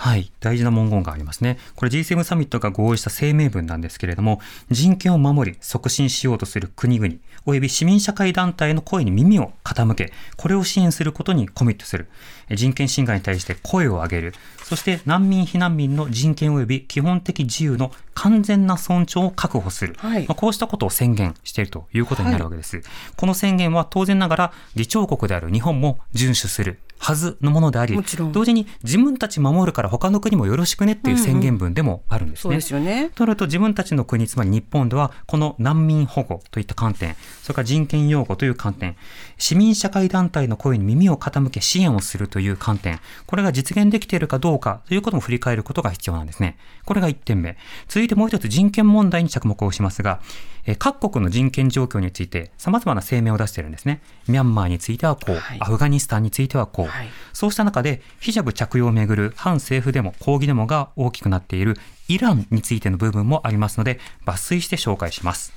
はい。大事な文言がありますね。これ G7 サミットが合意した声明文なんですけれども、人権を守り、促進しようとする国々、及び市民社会団体の声に耳を傾け、これを支援することにコミットする。人権侵害に対して声を上げる。そして難民、避難民の人権及び基本的自由の完全な尊重を確保する。はいまあこうしたことを宣言しているということになるわけです。この宣言は当然ながら議長国である日本も遵守するはずのものであり同時に自分たち守るから他の国もよろしくねっていう宣言文でもあるんですね。よね。となると自分たちの国、つまり日本では、この難民保護といった観点、それから人権擁護という観点、市民社会団体の声に耳を傾け支援をするという観点、これが実現できているかどうかということも振り返ることが必要なんですね。これが1点目。続いてもう一つ人権問題に着目をしますが、えー各国の人権状況について様々な声明を出しているんですね。ミャンマーについてはこう、はいアフガニスタンについてはこう、はいそうした中で、ヒジャブ着用をめぐる反政府デモ、抗議デモが大きくなっているイランについての部分もありますので、抜粋して紹介します。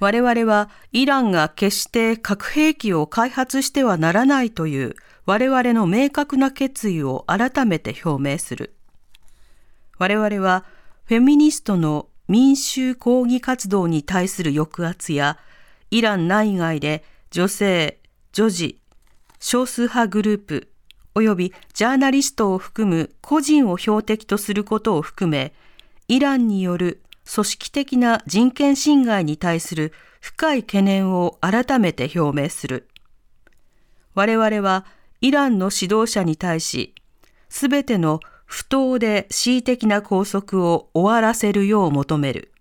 我々はイランが決して核兵器を開発してはならないという我々の明確な決意を改めて表明する。我々はフェミニストの民衆抗議活動に対する抑圧やイラン内外で女性、女児、少数派グループ及びジャーナリストを含む個人を標的とすることを含め、イランによる組織的な人権侵害に対する深い懸念を改めて表明する。我々はイランの指導者に対し、すべての不当で恣意的な拘束を終わらせるよう求める。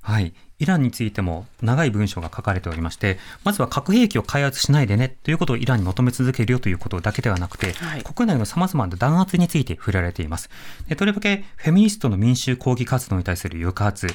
はい。イランについても長い文章が書かれておりましてまずは核兵器を開発しないでねということをイランに求め続けるよということだけではなくて、はい、国内のさまざまな弾圧について触れられています。でとりわけフェミニストの民衆抗議活動に対する抑圧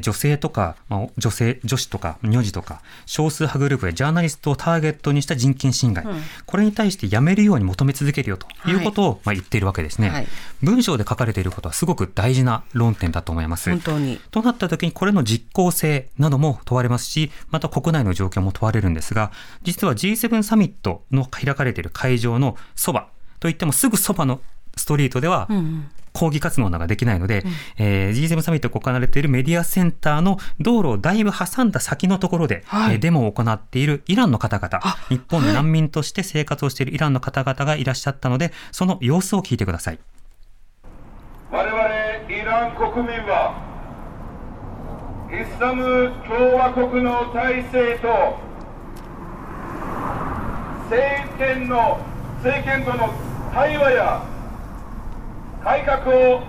女性とか、まあ、女性女子とか乳児とか少数派グループやジャーナリストをターゲットにした人権侵害、うん、これに対してやめるように求め続けるよということを、まあ、言っているわけですね、はい、文章で書かれていることはすごく大事な論点だと思います。本当に。となった時にこれの実効性なども問われますしまた国内の状況も問われるんですが実は G7 サミットの開かれている会場のそばといってもすぐそばのストリートでは、抗議活動などができないので、うん、えー、G7 サミットが行われているメディアセンターの道路をだいぶ挟んだ先のところで、はい、えー、デモを行っているイランの方々、日本で難民として生活をしているイランの方々がいらっしゃったので、その様子を聞いてください。我々イラン国民は、イイスラム共和国の体制と政権の政権との対話や改革を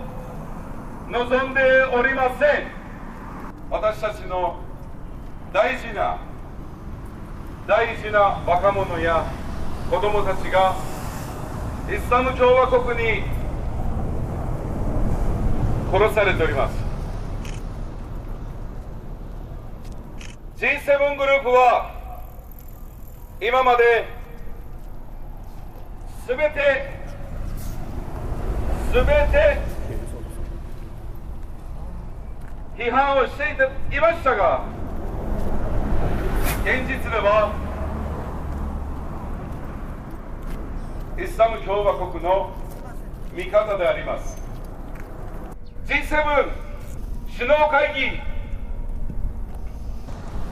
望んでおりません。私たちの大事な大事な若者や子供たちがイスラム共和国に殺されております。G7 グループは今まで全て全て批判をしていましたが現実ではイスラム共和国の味方であります。G7 首脳会議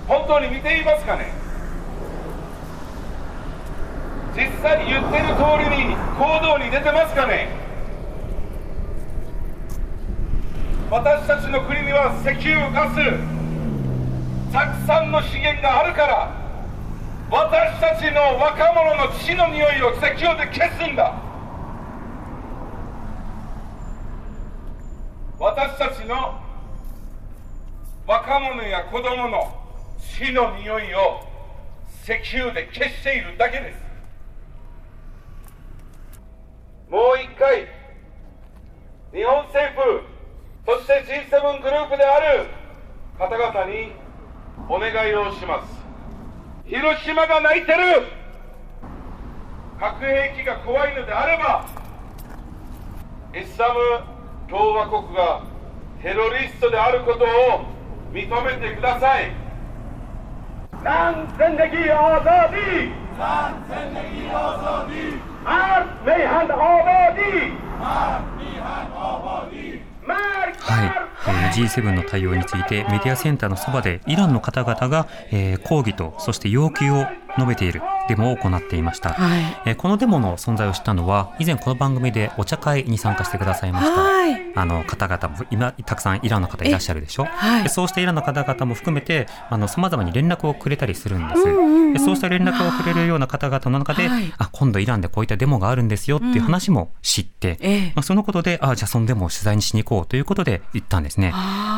本当に見ていますかね？実際言ってる通りに行動に出てますかね？私たちの国には石油ガスたくさんの資源があるから私たちの若者の血の匂いを石油で消すんだ。私たちの若者や子供の血の匂いを石油で消しているだけです。もう一回日本政府そして G7 グループである方々にお願いをします。広島が泣いてる。核兵器が怖いのであればイスラム共和国がテロリストであることを認めてください。زن زندگی آزادی زن زندگی آزادی مرد میهن آبادی مرد میهن آبادی はい、えー、G7 の対応についてメディアセンターのそばでイランの方々が、えー、抗議とそして要求を述べている デモを行っていました、はい、えー、このデモの存在を知ったのは以前この番組でお茶会に参加してくださいました、はい、あの方々も今たくさんイランの方いらっしゃるでしょ、はい、そうしたイランの方々も含めてさまざまに連絡をくれたりするんです、うんうんうん、そうした連絡をくれるような方々の中で、はい、あ今度イランでこういったデモがあるんですよっていう話も知って、うん、まあ、そのことであじゃあそのデモを取材にしに行こうということで行ったんですね。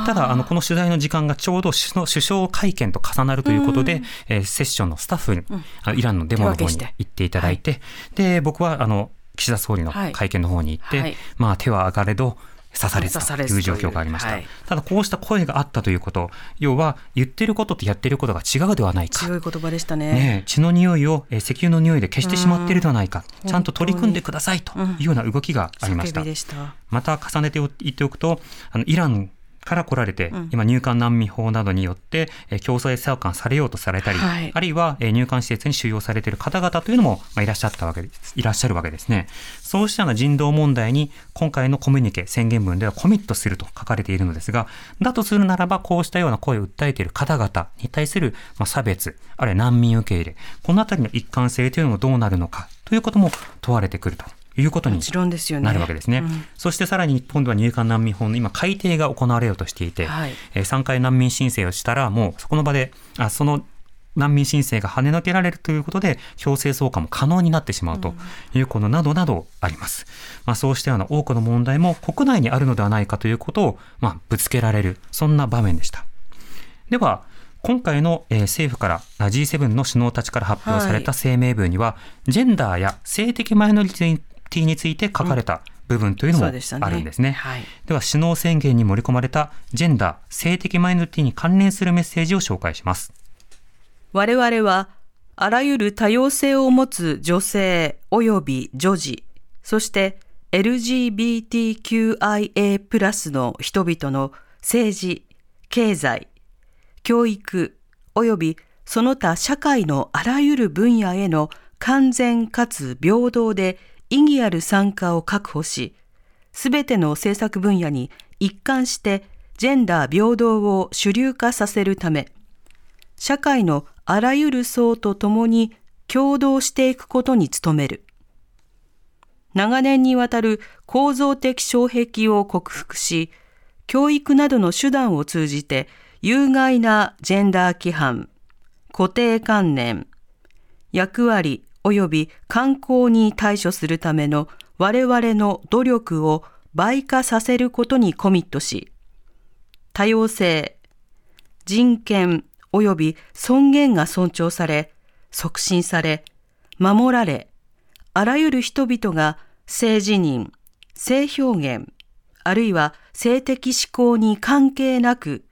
ただあのこの取材の時間がちょうど首相会見と重なるということで、うん、えー、セッションのスタッフに、うん、イランのデモの方に行っていただいて、はい、で僕はあの岸田総理の会見の方に行って、はい、まあ手は上がれど刺されたという状況がありました、はい、ただこうした声があったということ要は言ってることとやってることが違うではないか。強い言葉でしたね。ね血の匂いを、え石油の匂いで消してしまっているではないか。ちゃんと取り組んでくださいというような動きがありました、うん、した。また重ねて言っておくとあのイランから来られて、うん、今入管難民法などによって、えー、強制送還されようとされたり、はい、あるいは、えー、入管施設に収容されている方々というのも、まあ、いらっしゃったわけです。いらっしゃるわけですね。そうしたような人道問題に今回のコミュニケ宣言文ではコミットすると書かれているのですが、だとするならばこうしたような声を訴えている方々に対する、まあ、差別、あるいは難民受け入れ、このあたりの一貫性というのもどうなるのかということも問われてくるということになるわけですね。すねうん、そしてさらに今度は入管難民法の今改定が行われようとしていて、はい、えー、3回難民申請をしたらもうそこの場であその難民申請が跳ねのけられるということで強制送還も可能になってしまうということなどなどあります。まあ、そうしたような多くの問題も国内にあるのではないかということを、まあ、ぶつけられるそんな場面でした。では今回の、えー政府から G7 の首脳たちから発表された声明文には、ジェンダーや性的マイノリティについて書かれた部分というのもあるんですね。はいでは首脳宣言に盛り込まれたジェンダー性的マイノリティに関連するメッセージを紹介します。我々はあらゆる多様性を持つ女性及び女児、そして LGBTQIA+ の人々の政治、経済、教育及びその他社会のあらゆる分野への完全かつ平等で意義ある参加を確保し、すべての政策分野に一貫してジェンダー平等を主流化させるため、社会のあらゆる層と共に共同していくことに努める。長年にわたる構造的障壁を克服し、教育などの手段を通じて有害なジェンダー規範、固定観念、役割及び観光に対処するための我々の努力を倍化させることにコミットし、多様性、人権及び尊厳が尊重され、促進され、守られ、あらゆる人々が性自認、性表現、あるいは性的指向に関係なく、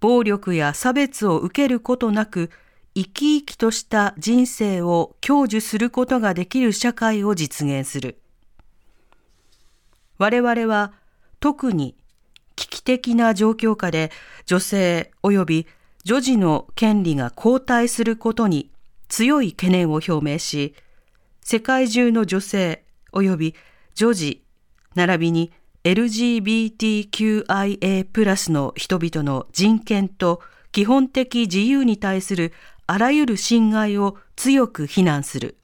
暴力や差別を受けることなく、生き生きとした人生を享受することができる社会を実現する。我々は特に危機的な状況下で女性及び女児の権利が後退することに強い懸念を表明し、世界中の女性及び女児並びに LGBTQIA+ の人々の人権と基本的自由に対するあらゆる侵害を強く非難する。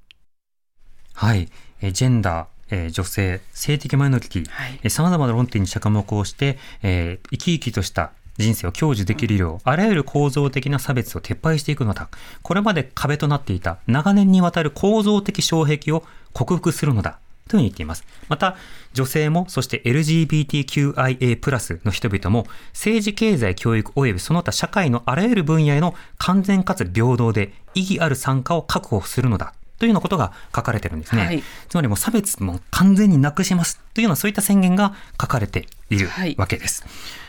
はい、えージェンダー、えー女性、性的マイノリティ、さまざまな論点に着目をして、えー生き生きとした人生を享受できるよう、あらゆる構造的な差別を撤廃していくのだ。これまで壁となっていた長年にわたる構造的障壁を克服するのだ。というふうに言っています。また、女性も、そして LGBTQIA+, の人々も、政治、経済、教育及びその他社会のあらゆる分野への完全かつ平等で意義ある参加を確保するのだ。というようなことが書かれてるんですね。はいつまりもう差別も完全になくしますというようなそういった宣言が書かれているはいわけです。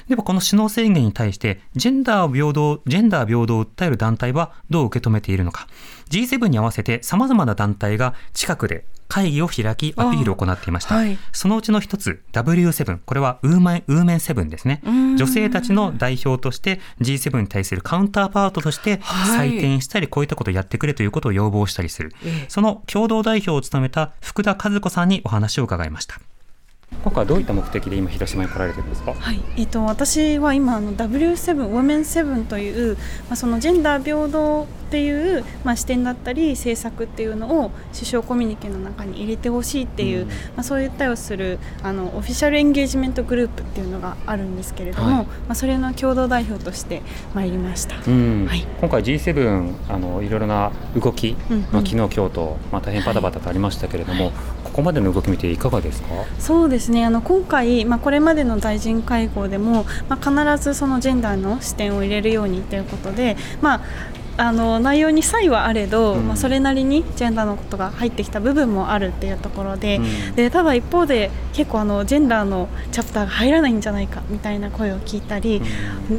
ではこの首脳宣言に対してジェンダー平等、ジェンダー平等を訴える団体はどう受け止めているのか。G7 に合わせて様々な団体が近くで会議を開きアピールを行っていました。はいそのうちの一つ W7、これはウーマンウーメンセブンですね。女性たちの代表として G7 に対するカウンターパートとしてはい採点したりこういったことをやってくれということを要望したりする。ええその共同代表を務めた福田和子さんにお話を伺いました。今回はどういった目的で今広島に来られてるんですか？はい、えっと私は今あの W7 ウォメン7という、まあ、そのジェンダー平等っていう、まあ、視点だったり政策っていうのを首相コミュニケの中に入れてほしいっていう、うん。まあ、そういったをするあのオフィシャルエンゲージメントグループっていうのがあるんですけれども、はい。まあ、それの共同代表として参りました。うん。はい。今回 G7 あのいろいろな動き、うんうん。まあ、昨日今日と、まあ、大変バタバタとありましたけれども、ここまでの動き見ていかがですか？そうですですねあの今回、まあ、これまでの大臣会合でも、まあ、必ずそのジェンダーの視点を入れるようにということで、まあ、あの内容に差異はあれど、うん。まあ、それなりにジェンダーのことが入ってきた部分もあるっていうところで,、うん。でただ一方で結構あのジェンダーのチャプターが入らないんじゃないかみたいな声を聞いたり、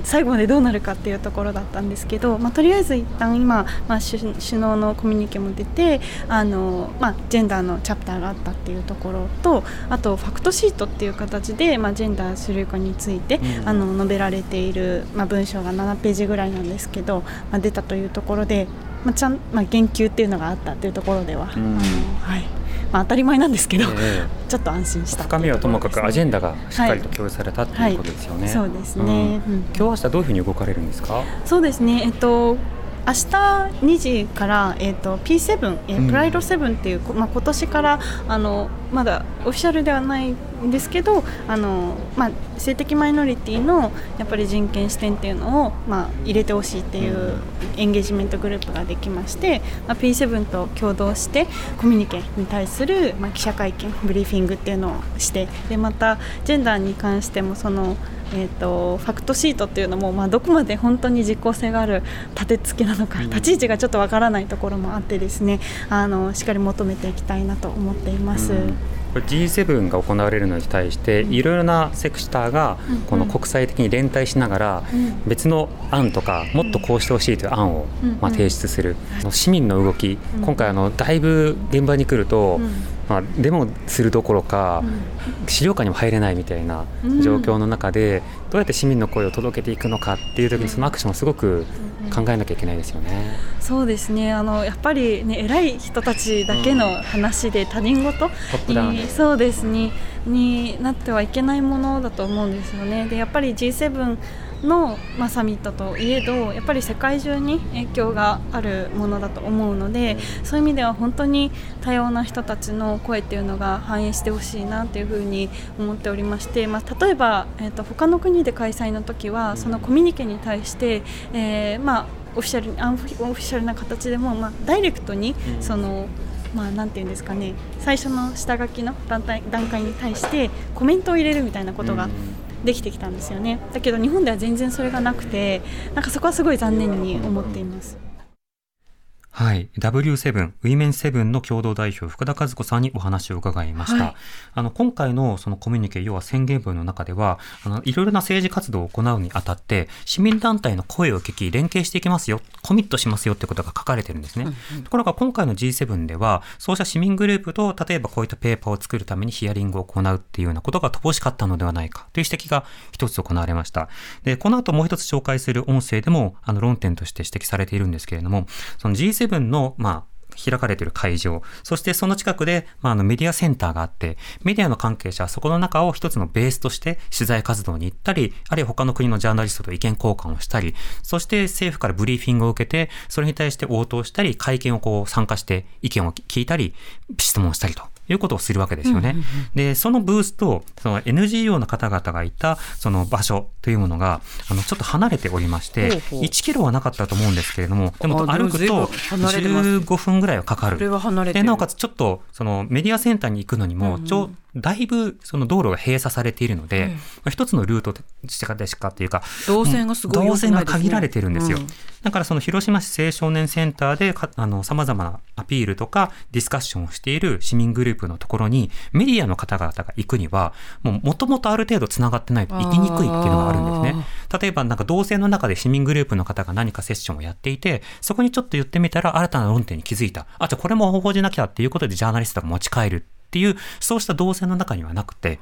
最後までどうなるかっていうところだったんですけど、まあ、とりあえず一旦今、まあ、首首脳のコミュニケも出てあの、まあ、ジェンダーのチャプターがあったっていうところとあとファクトシートっていう形で、まあ、ジェンダー種類化について、うん。あの述べられている、まあ、文章が7ページぐらいなんですけど、まあ、出たというところで、まあちゃんまあ、言及っていうのがあったっていうところでは、ん。あのはい。まあ、当たり前なんですけど、え ちょっと安心した。深みはともかくアジェンダがしっかりとはい共有されたっていうことですよね。そうですね、うん。うん。今日明日どういうふうに動かれるんですか？そうですね、えっと明日2時から、えっと、P7、えうん。プライド7っていう、こまあ、今年からあのまだオフィシャルではないんですけどあの、まあ、性的マイノリティのやっぱり人権視点っていうのを、まあ、入れてほしいっていうエンゲージメントグループができまして、まあ、P7 と共同してコミュニケに対する、まあ、記者会見ブリーフィングっていうのをしてでまたジェンダーに関してもそのえーと、ファクトシートっていうのも、まあ、どこまで本当に実効性がある立て付けなのか、立ち位置がちょっとわからないところもあってですねあのしっかり求めていきたいなと思っています。うん G7 が行われるのに対していろいろなセクターがこの国際的に連帯しながら別の案とかもっとこうしてほしいという案をまあ提出する。市民の動き今回あのだいぶ現場に来るとまあ、デモするどころか、資料館にも入れないみたいな状況の中で、どうやって市民の声を届けていくのかっていう時にそのアクションをすごく考えなきゃいけないですよね。そうですね。あのやっぱり、ね、偉い人たちだけの話で他人事に、そうですね。になってはいけないものだと思うんですよね。でやっぱり G7 の、まあ、サミットといえどやっぱり世界中に影響があるものだと思うのでそういう意味では本当に多様な人たちの声っていうのが反映してほしいなというふうに思っておりまして、まあ、例えば、えーと、他の国で開催の時はそのコミュニケに対して、えー、まあオフィシャルアンオフィシャルな形でも、まあ、ダイレクトにその、まあ、なんていうんですかね最初の下書きの段階に対してコメントを入れるみたいなことができてきたんですよねだけど日本では全然それがなくてなんかそこはすごい残念に思っています。はい。W7、ウィメンセブンの共同代表、福田和子さんにお話を伺いました。はい、あの、今回のそのコミュニケ、要は宣言文の中では、あの、いろいろな政治活動を行うにあたって、市民団体の声を聞き、連携していきますよ、コミットしますよってことが書かれてるんですね。うんうん、ところが今回の G7 では、そうした市民グループと、例えばこういったペーパーを作るためにヒアリングを行うっていうようなことが乏しかったのではないかという指摘が一つ行われました。で、この後もう一つ紹介する音声でも、あの、論点として指摘されているんですけれども、その G7 7の、まあ、開かれている会場、そしてその近くで、まあ、あのメディアセンターがあって、メディアの関係者はそこの中を一つのベースとして取材活動に行ったり、あるいは他の国のジャーナリストと意見交換をしたり、そして政府からブリーフィングを受けて、それに対して応答したり、会見をこう参加して意見を聞いたり、質問したりと。いうことをするわけですよね。で、そのブースと、その NGO の方々がいた、その場所というものが、あの、ちょっと離れておりまして、1キロはなかったと思うんですけれども、でも歩くと15分ぐらいはかかる。で、なおかつちょっと、そのメディアセンターに行くのにも、ちょ、だいぶその道路が閉鎖されているので、うん、まあ、一つのルートでしかっていうか、動線がすごい、ね、動線が限られてるんですよ。うん、だからその広島市青少年センターであの様々なアピールとかディスカッションをしている市民グループのところにメディアの方々が行くには、もともとある程度つながってないと行きにくいっていうのがあるんですね。例えばなんか動線の中で市民グループの方が何かセッションをやっていて、そこにちょっと言ってみたら新たな論点に気づいた。あ、じゃあこれも報じなきゃっていうことでジャーナリストが持ち帰る。っていう、そうした動線の中にはなくて、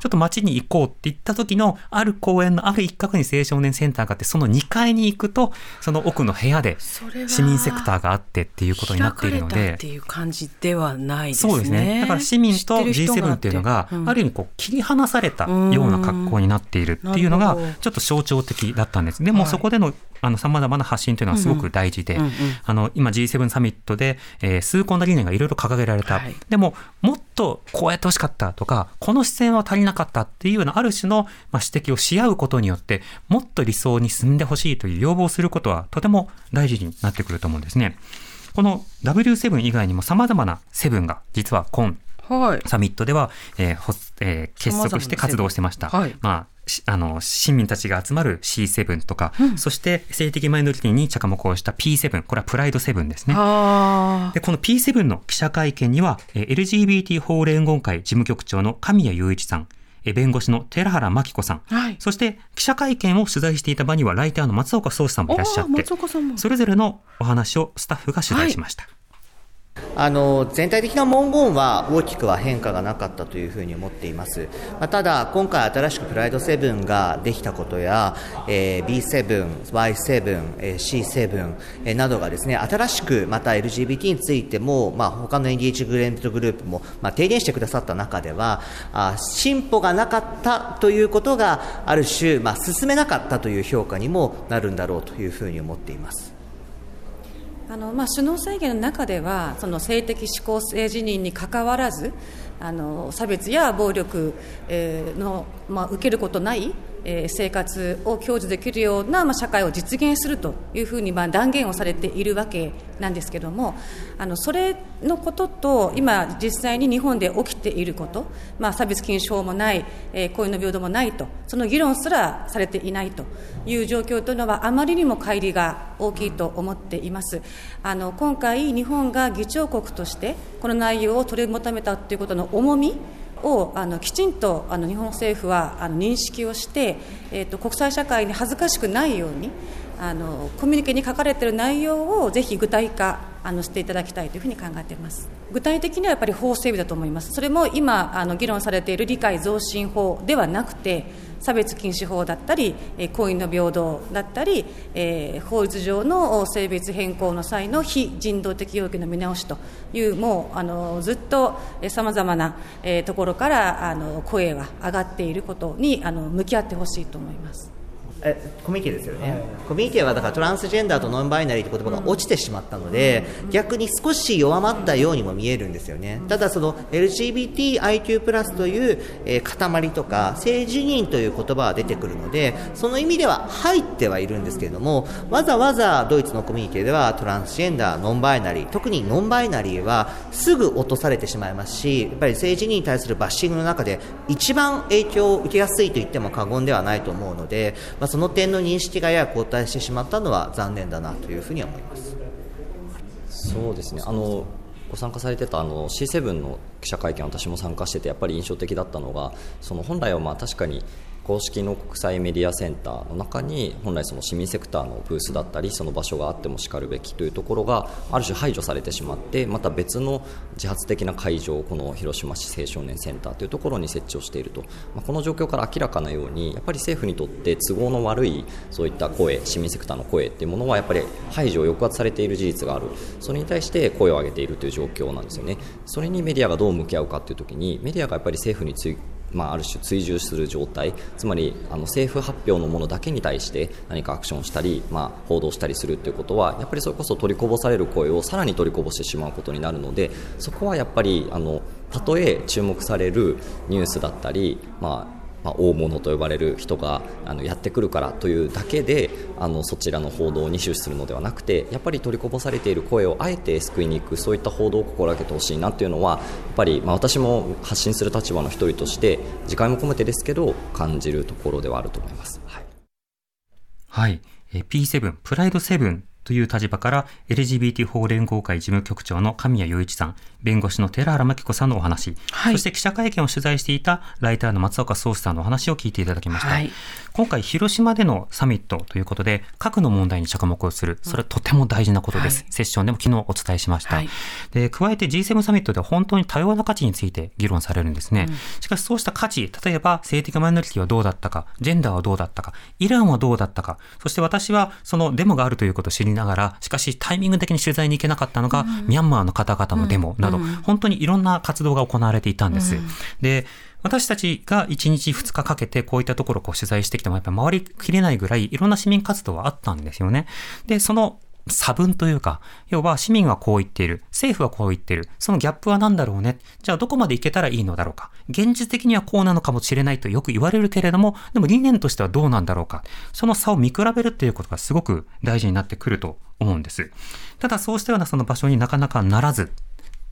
ちょっと街に行こうって言った時の、ある公園のある一角に青少年センターがあって、その2階に行くと、その奥の部屋で市民セクターがあってっていうことになっているので。っていう感じではないですね。そうですね。だから市民と G7 っていうのが、ある意味こう切り離されたような格好になっているっていうのが、ちょっと象徴的だったんです。でもそこでのあの、様々な発信というのはすごく大事で、うんうん、あの、今 G7 サミットで、えー、崇高な理念がいろいろ掲げられた。はい、でも、もっとこうやってほしかったとか、この視線は足りなかったっていうようなある種の、まあ、指摘をし合うことによって、もっと理想に進んでほしいという要望することはとても大事になってくると思うんですね。この W7 以外にも様々なセブンが実は今サミットでは、えーえー、結束して活動してました。はい、まああの、市民たちが集まる C7 とか、うん、そして性的マイノリティに着目をした P7、これはプライド7ですね。で、この P7 の記者会見には、LGBT 法連合会事務局長の神谷雄一さん、弁護士の寺原真紀子さん、はい、そして記者会見を取材していた場にはライターの松岡壮志さんもいらっしゃって、それぞれのお話をスタッフが取材しました。はいあの全体的な文言は大きくは変化がなかったというふうに思っています、まあ、ただ、今回新しくプライド7ができたことや、えー、B7、Y7、えー、C7、えー、などがですね新しくまた LGBT についても、まあ、他のエンゲージグレントグループも、まあ、提言してくださった中ではあ進歩がなかったということがある種、まあ、進めなかったという評価にもなるんだろうというふうに思っています。あのまあ、首脳宣言の中ではその性的指向性自認にかかわらずあの差別や暴力、えー、の、まあ、受けることないえ生活を享受できるような、まあ、社会を実現するというふうに、まあ、断言をされているわけなんですけどもあのそれのことと今、実際に日本で起きていること、まあ、差別禁止法もない、えー、恋の平等もないとその議論すらされていないという状況というのはあまりにも乖離が大きいと思っています。あの今回、日本が議長国としてこの内容を取り求めたということの重みをあのきちんとあの日本政府はあの認識をして、えーと、国際社会に恥ずかしくないようにあのコミュニケに書かれている内容をぜひ具体化あのしていただきたいというふうに考えています。具体的にはやっぱり法整備だと思います。それも今あの議論されている理解増進法ではなくて差別禁止法だったり、婚姻の平等だったり、法律上の性別変更の際の非人道的要求の見直しというもうあのずっとさまざまな、ところからあの声が上がっていることにあの向き合ってほしいと思います。えコミュニティですよね、はい、コミュニティはだからトランスジェンダーとノンバイナリーという言葉が落ちてしまったので、うん、逆に少し弱まったようにも見えるんですよね、ただその LGBTIQ+ プラスという、えー、塊とか性自認という言葉は出てくるのでその意味では入ってはいるんですけれどもわざわざドイツのコミュニティではトランスジェンダーノンバイナリー特にノンバイナリーはすぐ落とされてしまいますしやっぱり性自認に対するバッシングの中で一番影響を受けやすいと言っても過言ではないと思うので、まあその点の認識がやや後退してしまったのは残念だなというふうに思います。そうですね。あのご参加されてたあの C7 の記者会見私も参加しててやっぱり印象的だったのがその本来はまあ確かに公式の国際メディアセンターの中に本来その市民セクターのブースだったりその場所があってもしかるべきというところがある種排除されてしまってまた別の自発的な会場をこの広島市青少年センターというところに設置をしていると、まあ、この状況から明らかなようにやっぱり政府にとって都合の悪いそういった声市民セクターの声っていうものはやっぱり排除を抑圧されている事実がある。それに対して声を上げているという状況なんですよね。それにメディアがどう向き合うかという時にメディアがやっぱり政府についまあ、ある種追従する状態。つまりあの政府発表のものだけに対して何かアクションしたり、まあ、報道したりするということはやっぱりそれこそ取りこぼされる声をさらに取りこぼしてしまうことになるのでそこはやっぱりあのたとえ注目されるニュースだったり、まあまあ、大物と呼ばれる人があのやってくるからというだけであのそちらの報道に終始するのではなくてやっぱり取りこぼされている声をあえて救いに行くそういった報道を心がけてほしいなというのはやっぱり、まあ、私も発信する立場の一人として次回も込めてですけど感じるところではあると思います。はい、はい、P7 プライド7という立場から LGBT 法連合会事務局長の神谷雄一さん、弁護士の寺原真紀子さんのお話、はい、そして記者会見を取材していたライターの松岡壮志さんのお話を聞いていただきました。はい、今回、広島でのサミットということで、核の問題に着目をする、それはとても大事なことです。はい、セッションでも昨日お伝えしました。で加えて G7 サミットでは本当に多様な価値について議論されるんですね。うん、しかしそうした価値、例えば性的マイノリティはどうだったか、ジェンダーはどうだったか、イランはどうだったか、そして私はそのデモがあるということを知りながら、しかしタイミング的に取材に行けなかったのが、うん、ミャンマーの方々のデモなど、うん、本当にいろんな活動が行われていたんです。で私たちが1日2日かけてこういったところを取材してきてもやっぱり回りきれないぐらいいろんな市民活動はあったんですよね。で、その差分というか、要は市民はこう言っている、政府はこう言っている、そのギャップは何だろうね。じゃあどこまでいけたらいいのだろうか。現実的にはこうなのかもしれないとよく言われるけれども、でも理念としてはどうなんだろうか。その差を見比べるっていうことがすごく大事になってくると思うんです。ただそうしたようなその場所になかなかならず、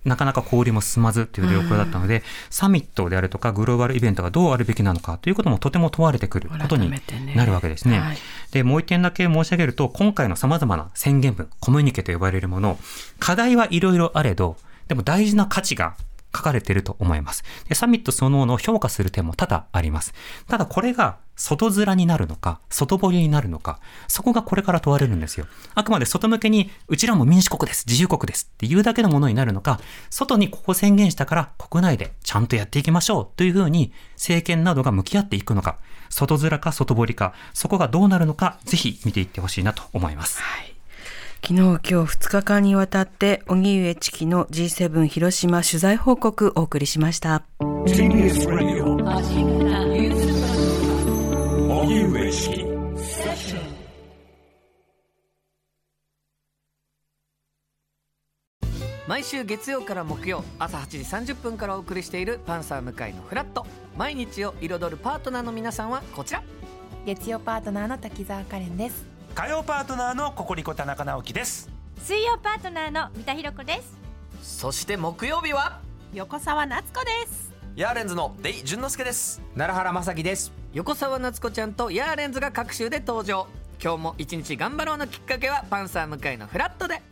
なかなか交流も進まずという状況だったので、うん、サミットであるとかグローバルイベントがどうあるべきなのかということもとても問われてくることになるわけですね。ね。はい、で、もう一点だけ申し上げると、今回の様々な宣言文、コミュニケと呼ばれるもの、課題はいろいろあれど、でも大事な価値が書かれていると思います。でサミットそのものを評価する点も多々あります。ただこれが外面になるのか、外堀になるのか、そこがこれから問われるんですよ。あくまで外向けに、うちらも民主国です、自由国ですっていうだけのものになるのか、外にここ宣言したから国内でちゃんとやっていきましょうというふうに政権などが向き合っていくのか、外面か外堀か、そこがどうなるのか、ぜひ見ていってほしいなと思います。はい昨日今日2日間にわたって荻上チキの G7 広島取材報告お送りしました。TBS Radio 荻上チキ毎週月曜から木曜朝8時30分からお送りしている「パンサー向井のフラット」毎日を彩るパートナーの皆さんはこちら。月曜パートナーの滝沢カレンです火曜パートナーのココリコ田中直樹です。水曜パートナーの三田寛子です。そして木曜日は？横澤夏子です。ヤーレンズのデイ淳之介です。奈良原正樹です。横澤夏子ちゃんとヤーレンズが各週で登場。今日も一日頑張ろうのきっかけはパンサー向井のフラットで